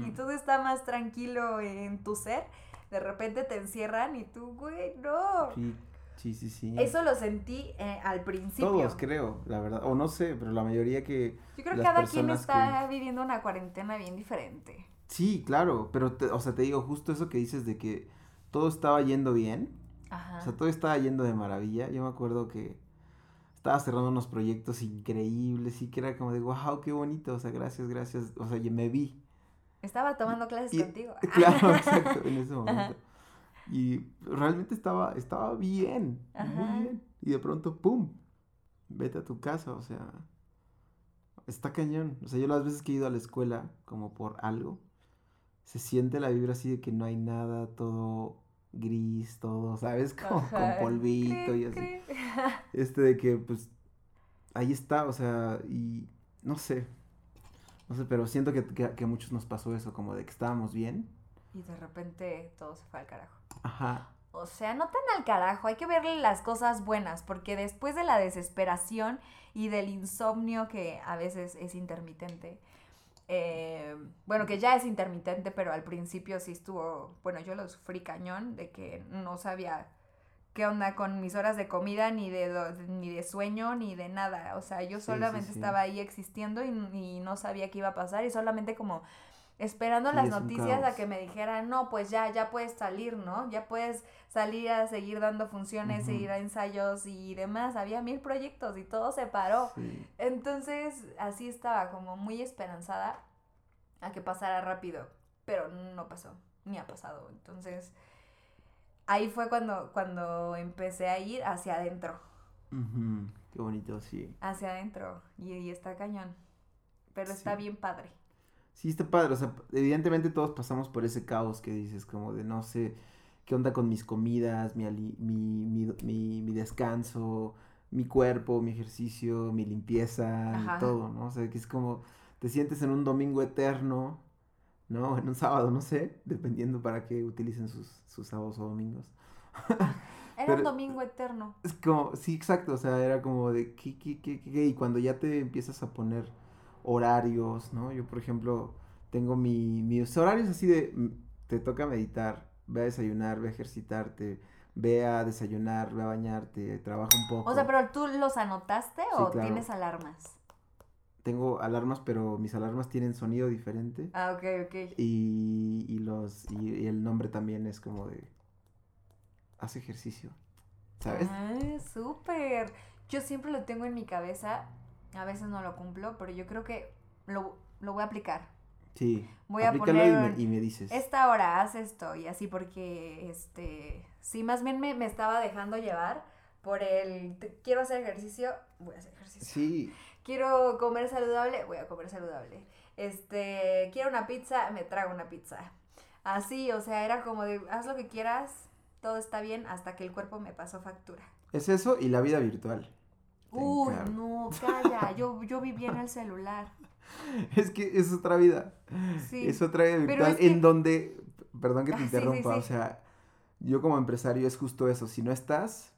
y todo está más tranquilo en tu ser, de repente te encierran y tú, güey, no. Sí, sí, sí. Eso lo sentí eh, al principio. Todos, creo, la verdad. O no sé, pero la mayoría que. Yo creo que cada quien está viviendo una cuarentena bien diferente. Sí, claro, pero, o sea, te digo, justo eso que dices de que todo estaba yendo bien. Ajá. O sea, todo estaba yendo de maravilla. Yo me acuerdo que estaba cerrando unos proyectos increíbles y que era como de, wow, qué bonito. O sea, gracias, gracias. O sea, me vi. Estaba tomando clases contigo. Claro, exacto, en ese momento. Y realmente estaba, estaba bien, muy bien. Y de pronto, ¡pum! Vete a tu casa, o sea, está cañón. O sea, yo las veces que he ido a la escuela, como por algo, se siente la vibra así de que no hay nada, todo gris, todo, ¿sabes? Como con polvito y así. Este de que, pues, ahí está, o sea, y no sé, no sé, pero siento que, que a muchos nos pasó eso, como de que estábamos bien. Y de repente todo se fue al carajo. Ajá. O sea, no tan al carajo, hay que verle las cosas buenas, porque después de la desesperación y del insomnio que a veces es intermitente, eh, bueno, que ya es intermitente, pero al principio sí estuvo, bueno, yo lo sufrí cañón, de que no sabía qué onda con mis horas de comida, ni de, ni de sueño, ni de nada. O sea, yo solamente estaba ahí existiendo y, y no sabía qué iba a pasar y solamente como esperando las noticias a que me dijeran, no, pues ya, ya puedes salir, ¿no? Ya puedes salir a seguir dando funciones, seguir a ensayos y demás. Había mil proyectos y todo se paró. Entonces, así estaba como muy esperanzada a que pasara rápido, pero no pasó, ni ha pasado. Entonces, ahí fue cuando, cuando empecé a ir hacia adentro. Qué bonito, sí. Hacia adentro. Y, y está cañón. Pero está bien padre. Sí, está padre. O sea, evidentemente todos pasamos por ese caos que dices, como de no sé qué onda con mis comidas, mi, mi, mi, mi, descanso, mi cuerpo, mi ejercicio, mi limpieza, y todo, ¿no? O sea, que es como te sientes en un domingo eterno, ¿no? En un sábado, no sé, dependiendo para qué utilicen sus, sus sábados o domingos. Era un domingo eterno. Es como, sí, exacto, o sea, era como de, ¿qué, qué, qué, qué? Y cuando ya te empiezas a poner horarios, ¿no? Yo, por ejemplo, tengo mi, mis horarios así de, te toca meditar, ve a desayunar, ve a ejercitarte, ve a desayunar, ve a bañarte, trabaja un poco. O sea, pero tú los anotaste o tienes alarmas? Tengo alarmas, pero mis alarmas tienen sonido diferente. Ah, ok, ok. Y, y los, y, el nombre también es como de, haz ejercicio, ¿sabes? Ah, súper. Yo siempre lo tengo en mi cabeza a veces no lo cumplo, pero yo creo que lo, voy a aplicar. Sí. Voy a poner. Y me, dices. Esta hora haz esto y así porque, este. Sí, más bien me, estaba dejando llevar por el. quiero hacer ejercicio, voy a hacer ejercicio. Sí. Quiero comer saludable, voy a comer saludable. Este. Quiero una pizza, me trago una pizza. Así, o sea, era como de haz lo que quieras, todo está bien hasta que el cuerpo me pasó factura. Es eso y la vida virtual. Uy, no, calla, yo, yo vivía en el celular. Es que es otra vida. Sí. Es otra vida virtual en donde, perdón que te ah, interrumpa, o sea, yo como empresario es justo eso, si no estás,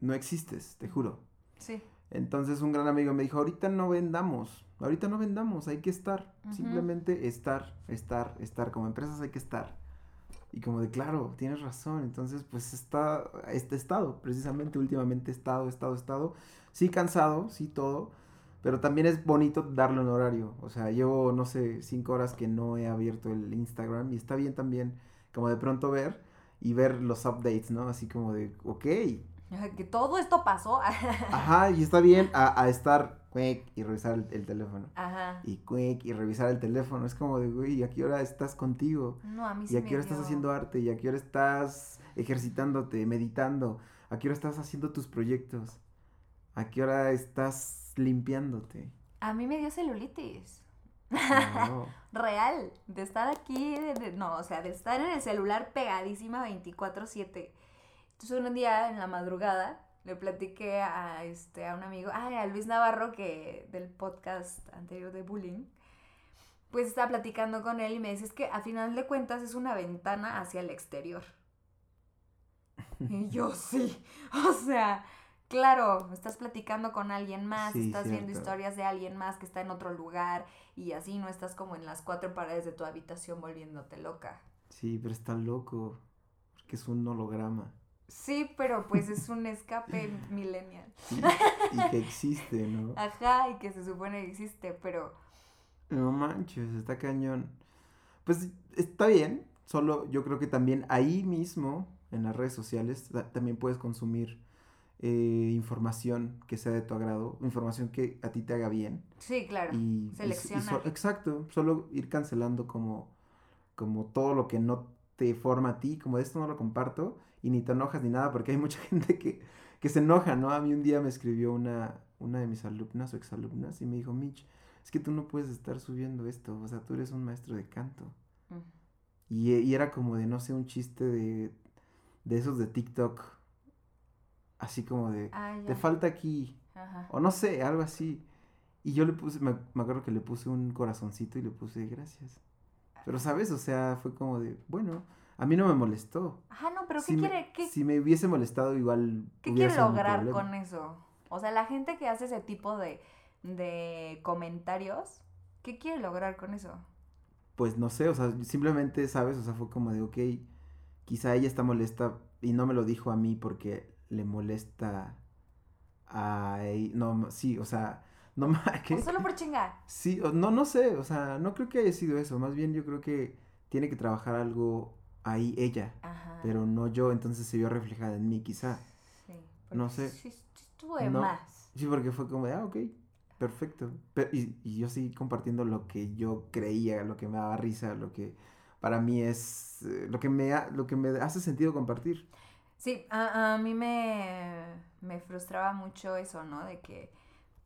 no existes, te juro. Sí. Entonces un gran amigo me dijo, ahorita no vendamos, ahorita no vendamos, hay que estar, simplemente estar, estar, estar, como empresas hay que estar. Y como de, claro, tienes razón. Entonces, pues está, este estado, precisamente últimamente estado, estado, estado. Sí cansado, sí todo. Pero también es bonito darle un horario. O sea, llevo, no sé, cinco horas que no he abierto el Instagram. Y está bien también, como de pronto ver y ver los updates, ¿no? Así como de, ok. Que todo esto pasó. Ajá, y está bien a, a estar y revisar el, teléfono. Ajá. Y quick y revisar el teléfono. Es como de, güey, ¿a qué hora estás contigo? No, a mí sí ¿Y a qué hora estás haciendo arte? ¿Y a qué hora estás ejercitándote, meditando? ¿A qué hora estás haciendo tus proyectos? ¿A qué hora estás limpiándote? A mí me dio celulitis. Real, de estar aquí, no, o sea, de estar en el celular pegadísima 24/7. Entonces un día en la madrugada le platiqué a, este, a un amigo, ay, a Luis Navarro, que del podcast anterior de Bullying, pues estaba platicando con él y me dice, es que a final de cuentas es una ventana hacia el exterior. Y yo sí, o sea, claro, estás platicando con alguien más, estás viendo historias de alguien más que está en otro lugar y así no estás como en las cuatro paredes de tu habitación volviéndote loca. Sí, pero está loco, porque es un holograma. Sí, pero pues es un escape millennial. y que existe, ¿no? Ajá, y que se supone que existe, pero... No manches, está cañón. Pues está bien, solo yo creo que también ahí mismo, en las redes sociales, también puedes consumir eh, información que sea de tu agrado, información que a ti te haga bien. Sí, claro. Y, Seleccionar. exacto, solo ir cancelando como, como todo lo que no te forma a ti, como esto no lo comparto y ni te enojas ni nada, porque hay mucha gente que, que se enoja, ¿no? A mí un día me escribió una, una de mis alumnas o exalumnas y me dijo, Mitch, es que tú no puedes estar subiendo esto, o sea, tú eres un maestro de canto. y, y, era como de, no sé, un chiste de, de esos de TikTok así como de, ah, te falta aquí, o no sé, algo así. Y yo le puse, me, acuerdo que le puse un corazoncito y le puse gracias. Pero, ¿sabes? O sea, fue como de, bueno, a mí no me molestó. Ajá, no, pero ¿qué quiere? Si me hubiese molestado, igual. ¿Qué quiere lograr con eso? O sea, la gente que hace ese tipo de, de comentarios, ¿qué quiere lograr con eso? Pues no sé, o sea, simplemente, ¿sabes? O sea, fue como de, ok, quizá ella está molesta y no me lo dijo a mí porque le molesta a... No, sí, o sea, no ¿qué? solo por chingar. Sí, no, no sé, o sea, no creo que haya sido eso, más bien yo creo que tiene que trabajar algo ahí ella, pero no yo, entonces se vio reflejada en mí quizá. Sí. No sé. Sí, estuvo de más. Sí, porque fue como de, ah, ok, perfecto. y, y, yo sí compartiendo lo que yo creía, lo que me daba risa, lo que para mí es, eh, lo que me, lo que me hace sentido compartir. Sí, a, mí me, frustraba mucho eso, ¿no? De que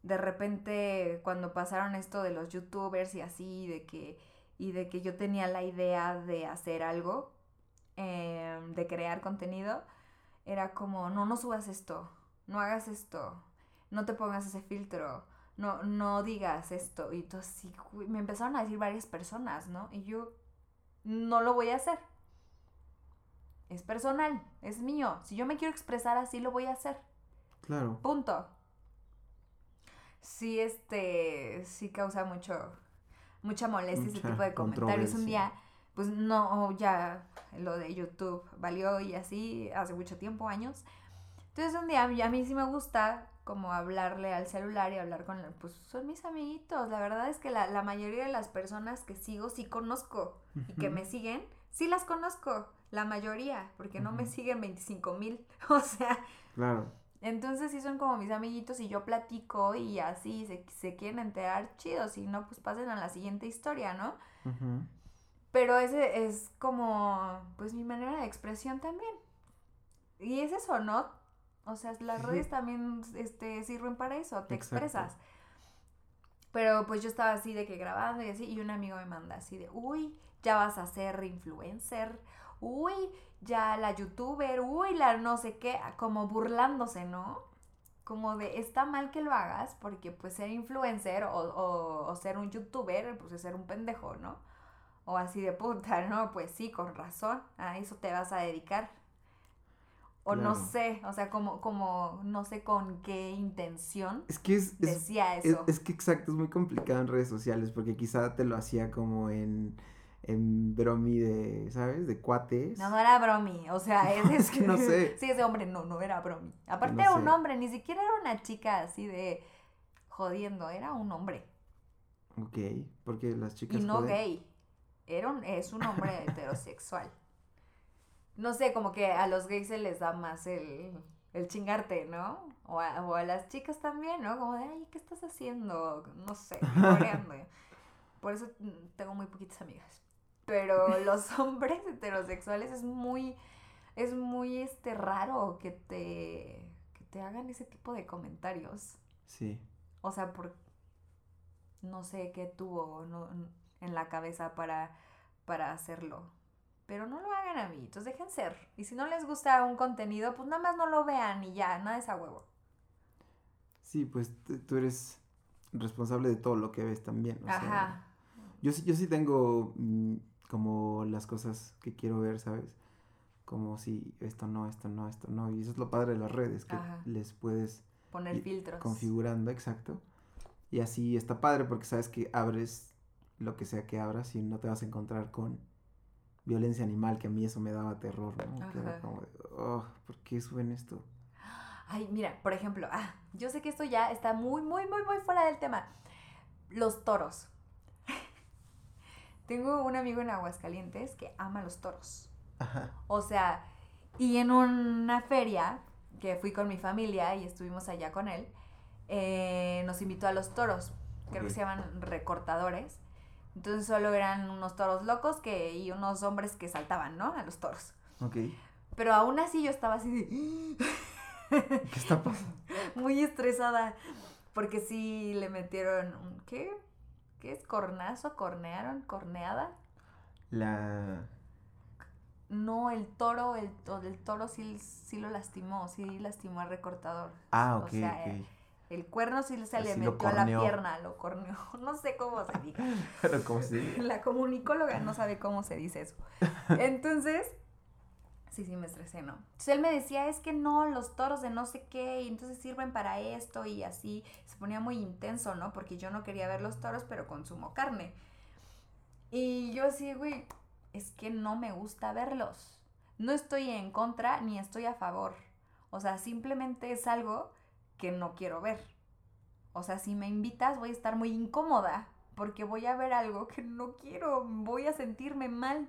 de repente cuando pasaron esto de los youtubers y así, de que, y de que yo tenía la idea de hacer algo, em, de crear contenido, era como, no, no subas esto, no hagas esto, no te pongas ese filtro, no, no digas esto. Y así, me empezaron a decir varias personas, ¿no? Y yo no lo voy a hacer es personal, es mío. Si yo me quiero expresar así, lo voy a hacer. Claro. Punto. Sí, este, sí causa mucho, mucha molestia ese tipo de comentarios. Un día, pues no, ya lo de YouTube valió y así hace mucho tiempo, años. Entonces un día, a mí sí me gusta como hablarle al celular y hablar con, pues son mis amiguitos. La verdad es que la, la mayoría de las personas que sigo sí conozco y que me siguen, sí las conozco la mayoría, porque no me siguen 25 mil, o sea. Claro. Entonces sí son como mis amiguitos y yo platico y así se, se quieren enterar chido, si no, pues pasen a la siguiente historia, ¿no? Pero ese es como, pues mi manera de expresión también. Y es eso, ¿no? O sea, las redes también este, sirven para eso, te expresas. Pero pues yo estaba así de que grabando y así, y un amigo me manda así de, uy, ya vas a ser influencer, uy, ya la youtuber, uy, la no sé qué, como burlándose, ¿no? Como de, está mal que lo hagas porque pues ser influencer o, ser un youtuber, pues es ser un pendejo, ¿no? O así de puta, ¿no? Pues sí, con razón, a eso te vas a dedicar. O no sé, o sea, como, como, no sé con qué intención es que es, decía eso. es, que exacto, es muy complicado en redes sociales porque quizá te lo hacía como en en bromi de, ¿sabes? De cuates. No, no era bromi, o sea, es, es que no sé. Sí, ese hombre no, no era bromi. Aparte era un hombre, ni siquiera era una chica así de jodiendo, era un hombre. Ok, porque las chicas Y no gay, era un, es un hombre heterosexual. No sé, como que a los gays se les da más el, el chingarte, ¿no? O a, o a las chicas también, ¿no? Como de, ay, ¿qué estás haciendo? No sé, Por eso mm, tengo muy poquitas amigas pero los hombres heterosexuales es muy, es muy este, raro que te, que te hagan ese tipo de comentarios. Sí. O sea, por, no sé qué tuvo no, en la cabeza para, para hacerlo. Pero no lo hagan amiguitos, dejen ser. Y si no les gusta un contenido, pues nada más no lo vean y ya, nada es a huevo. Sí, pues tú eres responsable de todo lo que ves también. Ajá. yo, sí, yo sí tengo mm, como las cosas que quiero ver, ¿sabes? Como si esto no, esto no, esto no. Y eso es lo padre de las redes, que les puedes poner filtros. Configurando, exacto. Y así está padre porque sabes que abres lo que sea que abras y no te vas a encontrar con violencia animal, que a mí eso me daba terror, ¿no? Que era como de, oh, ¿por qué suben esto? Ay, mira, por ejemplo, ah, yo sé que esto ya está muy, muy, muy, muy fuera del tema. Los toros. Tengo un amigo en Aguascalientes que ama los toros. Ajá. O sea, y en una feria que fui con mi familia y estuvimos allá con él, eh, nos invitó a los toros. Creo que se llaman recortadores. Entonces solo eran unos toros locos que, y unos hombres que saltaban, ¿no? A los toros. Ok. Pero aún así yo estaba así de... ¿Qué está pasando? Muy estresada. Porque sí le metieron un. ¿Qué? ¿Qué es? ¿Cornazo? ¿Cornearon? ¿Corneada? La. No, el toro, el, el toro sí, sí lo lastimó, sí lastimó al recortador. Ah, ok. O sea, El, cuerno sí se le metió a la pierna, lo corneó. No sé cómo se dice. Pero cómo se dice. La comunicóloga no sabe cómo se dice eso. Entonces, Sí, sí, me estresé, ¿no? Entonces él me decía, es que no, los toros de no sé qué, y entonces sirven para esto y así. Se ponía muy intenso, ¿no? Porque yo no quería ver los toros, pero consumo carne. Y yo así, güey, es que no me gusta verlos. No estoy en contra ni estoy a favor. O sea, simplemente es algo que no quiero ver. O sea, si me invitas voy a estar muy incómoda porque voy a ver algo que no quiero, voy a sentirme mal.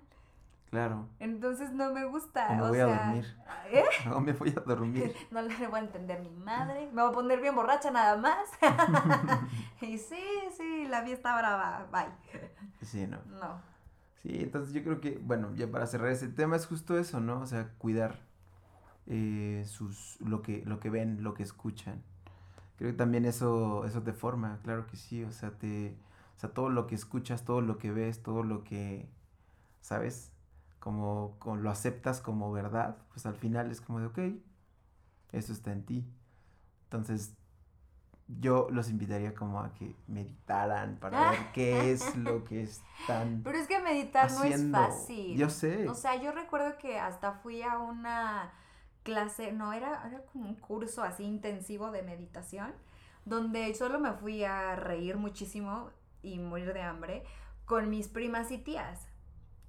Claro. Entonces no me gusta. me voy a dormir. ¿Eh? No me voy a dormir. No le voy a entender mi madre. Me voy a poner bien borracha nada más. y sí, sí, la fiesta brava. Bye. Sí, no. No. Sí, entonces yo creo que, bueno, ya para cerrar ese tema es justo eso, ¿no? O sea, cuidar eh, sus, lo que, lo que ven, lo que escuchan. Creo que también eso, eso te forma, claro que sí. O sea, te, o sea, todo lo que escuchas, todo lo que ves, todo lo que, ¿sabes? Como, lo aceptas como verdad, pues al final es como de, ok, eso está en ti. Entonces, yo los invitaría como a que meditaran para ver qué es lo que están. Pero es que meditar no es fácil. Yo sé. O sea, yo recuerdo que hasta fui a una clase, no, era, era como un curso así intensivo de meditación, donde solo me fui a reír muchísimo y morir de hambre con mis primas y tías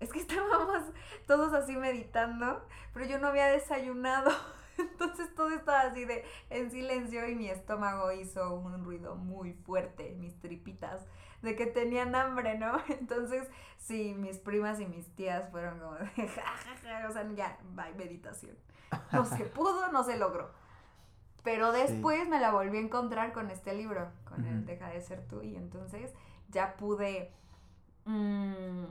es que estábamos todos así meditando, pero yo no había desayunado. Entonces todo estaba así de en silencio y mi estómago hizo un ruido muy fuerte, mis tripitas, de que tenían hambre, ¿no? Entonces, sí, mis primas y mis tías fueron como de jajaja, o sea, ya, bye, meditación. No se pudo, no se logró. Pero después me la volví a encontrar con este libro, con el Deja de ser tú, y entonces ya pude... Mmm,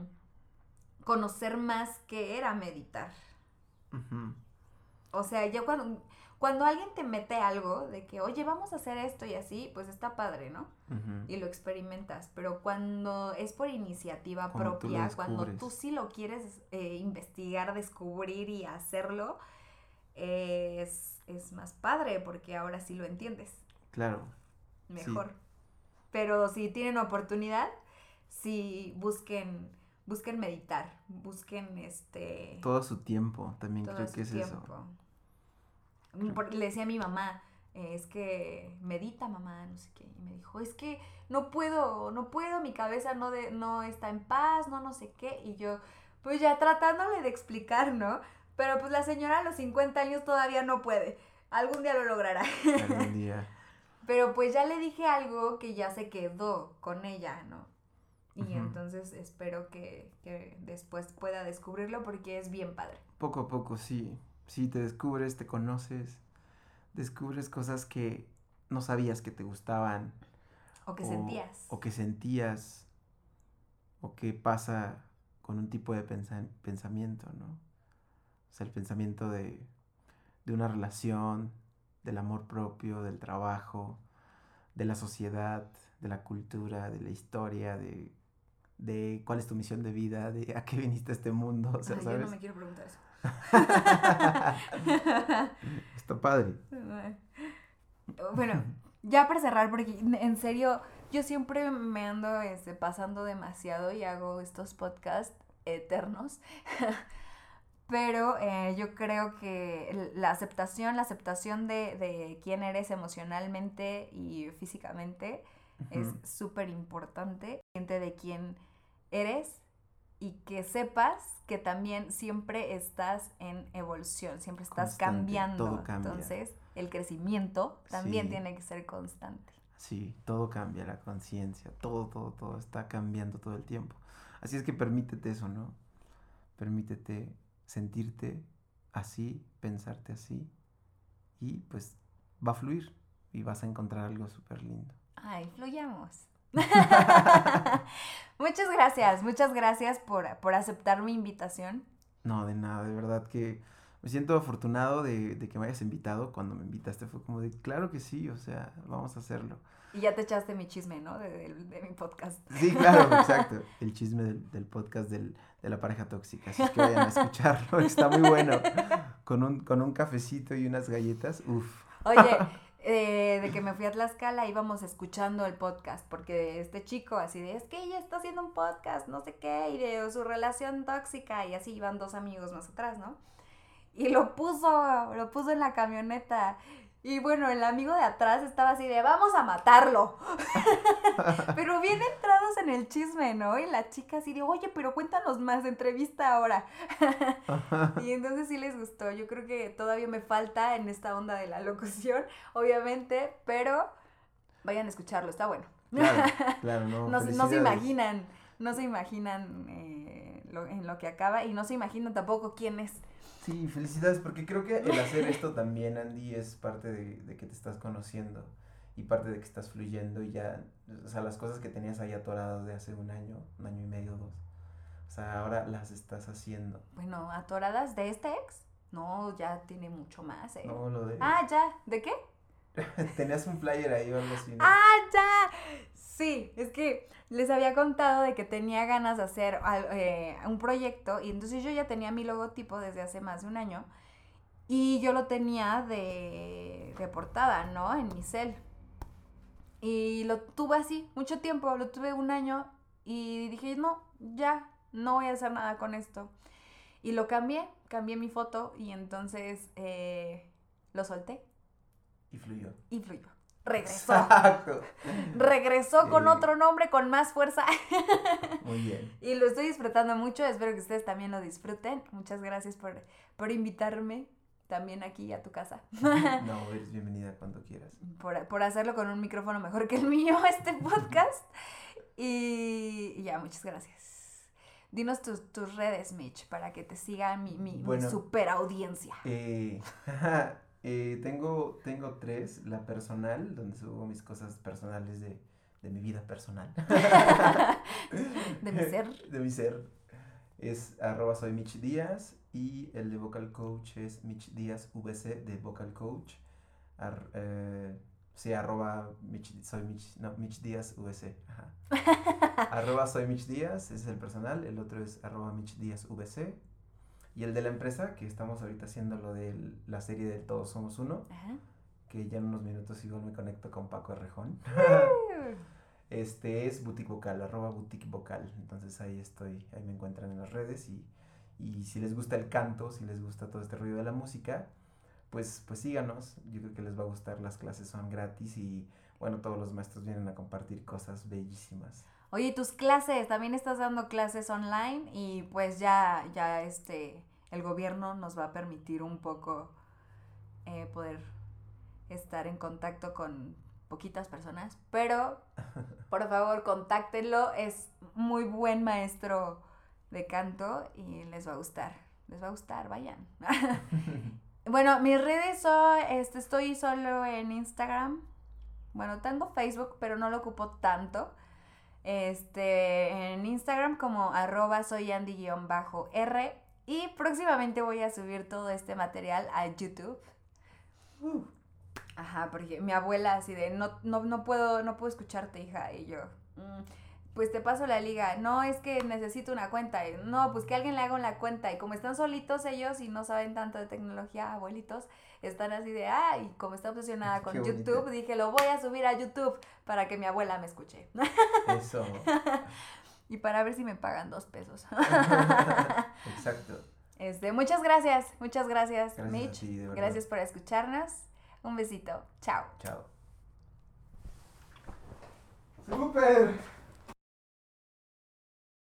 conocer más qué era meditar. O sea, ya cuando, cuando alguien te mete algo de que, oye, vamos a hacer esto y así, pues está padre, ¿no? Y lo experimentas. Pero cuando es por iniciativa propia, cuando tú sí lo quieres eh, investigar, descubrir y hacerlo, es, más padre porque ahora sí lo entiendes. Claro. Mejor. Pero si tienen oportunidad, sí busquen busquen meditar, busquen este... Todo su tiempo, también creo que es eso. Le decía a mi mamá, es que medita mamá, no sé qué, y me dijo, es que no puedo, no puedo, mi cabeza no, de, no está en paz, no, no sé qué, y yo, pues ya tratándole de explicar, ¿no? Pero pues la señora a los 50 años todavía no puede, algún día lo logrará. Algún día. Pero pues ya le dije algo que ya se quedó con ella, ¿no? Y entonces espero que, después pueda descubrirlo porque es bien padre. Poco a poco, sí. Sí, te descubres, te conoces, descubres cosas que no sabías que te gustaban. O que sentías. O que sentías. O que pasa con un tipo de pensamiento, ¿no? O sea, el pensamiento de, de una relación, del amor propio, del trabajo, de la sociedad, de la cultura, de la historia, de, de cuál es tu misión de vida, de a qué viniste a este mundo, o sea, Ay, ¿sabes? Yo no me quiero preguntar eso. Está padre. Bueno, ya para cerrar, porque en serio, yo siempre me ando este, pasando demasiado y hago estos podcasts eternos. Pero eh, yo creo que la aceptación, la aceptación de, de quién eres emocionalmente y físicamente es Ujú. súper importante. De quién eres y que sepas que también siempre estás en evolución, siempre estás Constante, cambiando. todo cambia. Entonces, el crecimiento también Sí. tiene que ser constante. Sí, todo cambia, la conciencia, todo, todo, todo está cambiando todo el tiempo. Así es que permítete eso, ¿no? Permítete sentirte así, pensarte así y pues va a fluir y vas a encontrar algo súper lindo. Ay, fluyamos. muchas gracias, muchas gracias por, por aceptar mi invitación. No, de nada, de verdad que me siento afortunado de, de que me hayas invitado. Cuando me invitaste fue como de, claro que sí, o sea, vamos a hacerlo. Y ya te echaste mi chisme, ¿no? De, de- de mi podcast. Sí, claro, exacto. El chisme del, del podcast del- de la pareja tóxica. Así es que vayan a escucharlo. Está muy bueno. Con un, con un cafecito y unas galletas. Uf. Oye, eh, de que me fui a Tlaxcala íbamos escuchando el podcast, porque este chico así de, es que ella está haciendo un podcast, no sé qué, y de su relación tóxica, y así iban dos amigos más atrás, ¿no? Y lo puso, lo puso en la camioneta. Y bueno, el amigo de atrás estaba así de, vamos a matarlo. pero bien entrados en el chisme, ¿no? Y la chica así de, oye, pero cuéntanos más, entrevista ahora. Y entonces sí les gustó. Yo creo que todavía me falta en esta onda de la locución, obviamente, pero vayan a escucharlo, está bueno. Claro, claro, no. No, se- no se imaginan, no se imaginan eh, lo- en lo que acaba y no se imaginan tampoco quién es. Sí, felicidades, porque creo que el hacer esto también, Andy, es parte de, de que te estás conociendo y parte de que estás fluyendo y ya, o sea, las cosas que tenías ahí atoradas de hace un año, un año y medio, dos, o sea, ahora las estás haciendo. Bueno, atoradas de este ex. No, ya tiene mucho más, ¿eh? No, lo de... Ah, ya. ¿De qué? Tenías un flyer ahí o algo así, ¿no? ¡Ah, ya! Sí, es que les había contado de que tenía ganas de hacer eh, un proyecto y entonces yo ya tenía mi logotipo desde hace más de un año y yo lo tenía de, de portada, ¿no? En mi cel. Y lo tuve así mucho tiempo, lo tuve un año y dije, no, ya, no voy a hacer nada con esto. Y lo cambié, cambié mi foto y entonces eh, lo solté Y fluyó. y fluyó. Regresó. Exacto. Regresó con Sí. otro nombre, con más fuerza. Muy bien. y lo estoy disfrutando mucho. Espero que ustedes también lo disfruten. Muchas gracias por, por invitarme también aquí a tu casa. No, eres bienvenida cuando quieras. por, por hacerlo con un micrófono mejor que el mío, este podcast. Y, y ya, muchas gracias. Dinos tus, tus redes, Mitch, para que te siga mi, mi, mi super audiencia. Eh, eh, tengo, tengo tres. La personal, donde subo mis cosas personales de, de mi vida personal. De mi ser. De mi ser. Es arroba soy Mitch Díaz y el de Vocal Coach es Mitch Díaz VC de Vocal Coach. Ar- eh, sí, arroba Mitch, soy Mitch, no, Mitch Díaz VC. Ajá. arroba soy Mitch Díaz, ese es el personal. El otro es arroba Mitch Díaz VC. Y el de la empresa, que estamos ahorita haciendo lo de la serie de Todos Somos Uno, Ajá. que ya en unos minutos igual me conecto con Paco Arrejón. Este es Boutique Vocal, arroba Boutique Vocal. Entonces ahí estoy, ahí me encuentran en las redes y, y si les gusta el canto, si les gusta todo este ruido de la música, pues, pues síganos. Yo creo que les va a gustar, las clases son gratis y bueno, todos los maestros vienen a compartir cosas bellísimas. Oye, ¿y tus clases, también estás dando clases online y pues ya, ya este, el gobierno nos va a permitir un poco eh, poder estar en contacto con poquitas personas, pero por favor contáctenlo, es muy buen maestro de canto y les va a gustar, les va a gustar, vayan. bueno, mis redes son, este, estoy solo en Instagram, bueno, tengo Facebook, pero no lo ocupo tanto. Este, en Instagram como arroba soy Andy-R y próximamente voy a subir todo este material a YouTube. Ajá, porque mi abuela así de, no, no, no puedo, no puedo escucharte, hija, y yo, "Mm, pues te paso la liga, no, es que necesito una cuenta, y, no, pues que alguien le haga una cuenta, y como están solitos ellos y no saben tanto de tecnología, abuelitos, están así de, ah, y como está obsesionada con. YouTube, dije, lo voy a subir a YouTube para que mi abuela me escuche, Eso. y para ver si me pagan dos pesos. Exacto. Este, muchas gracias, muchas gracias, Mitch, ti, gracias por escucharnos, un besito, chao. Chao. ¡Súper!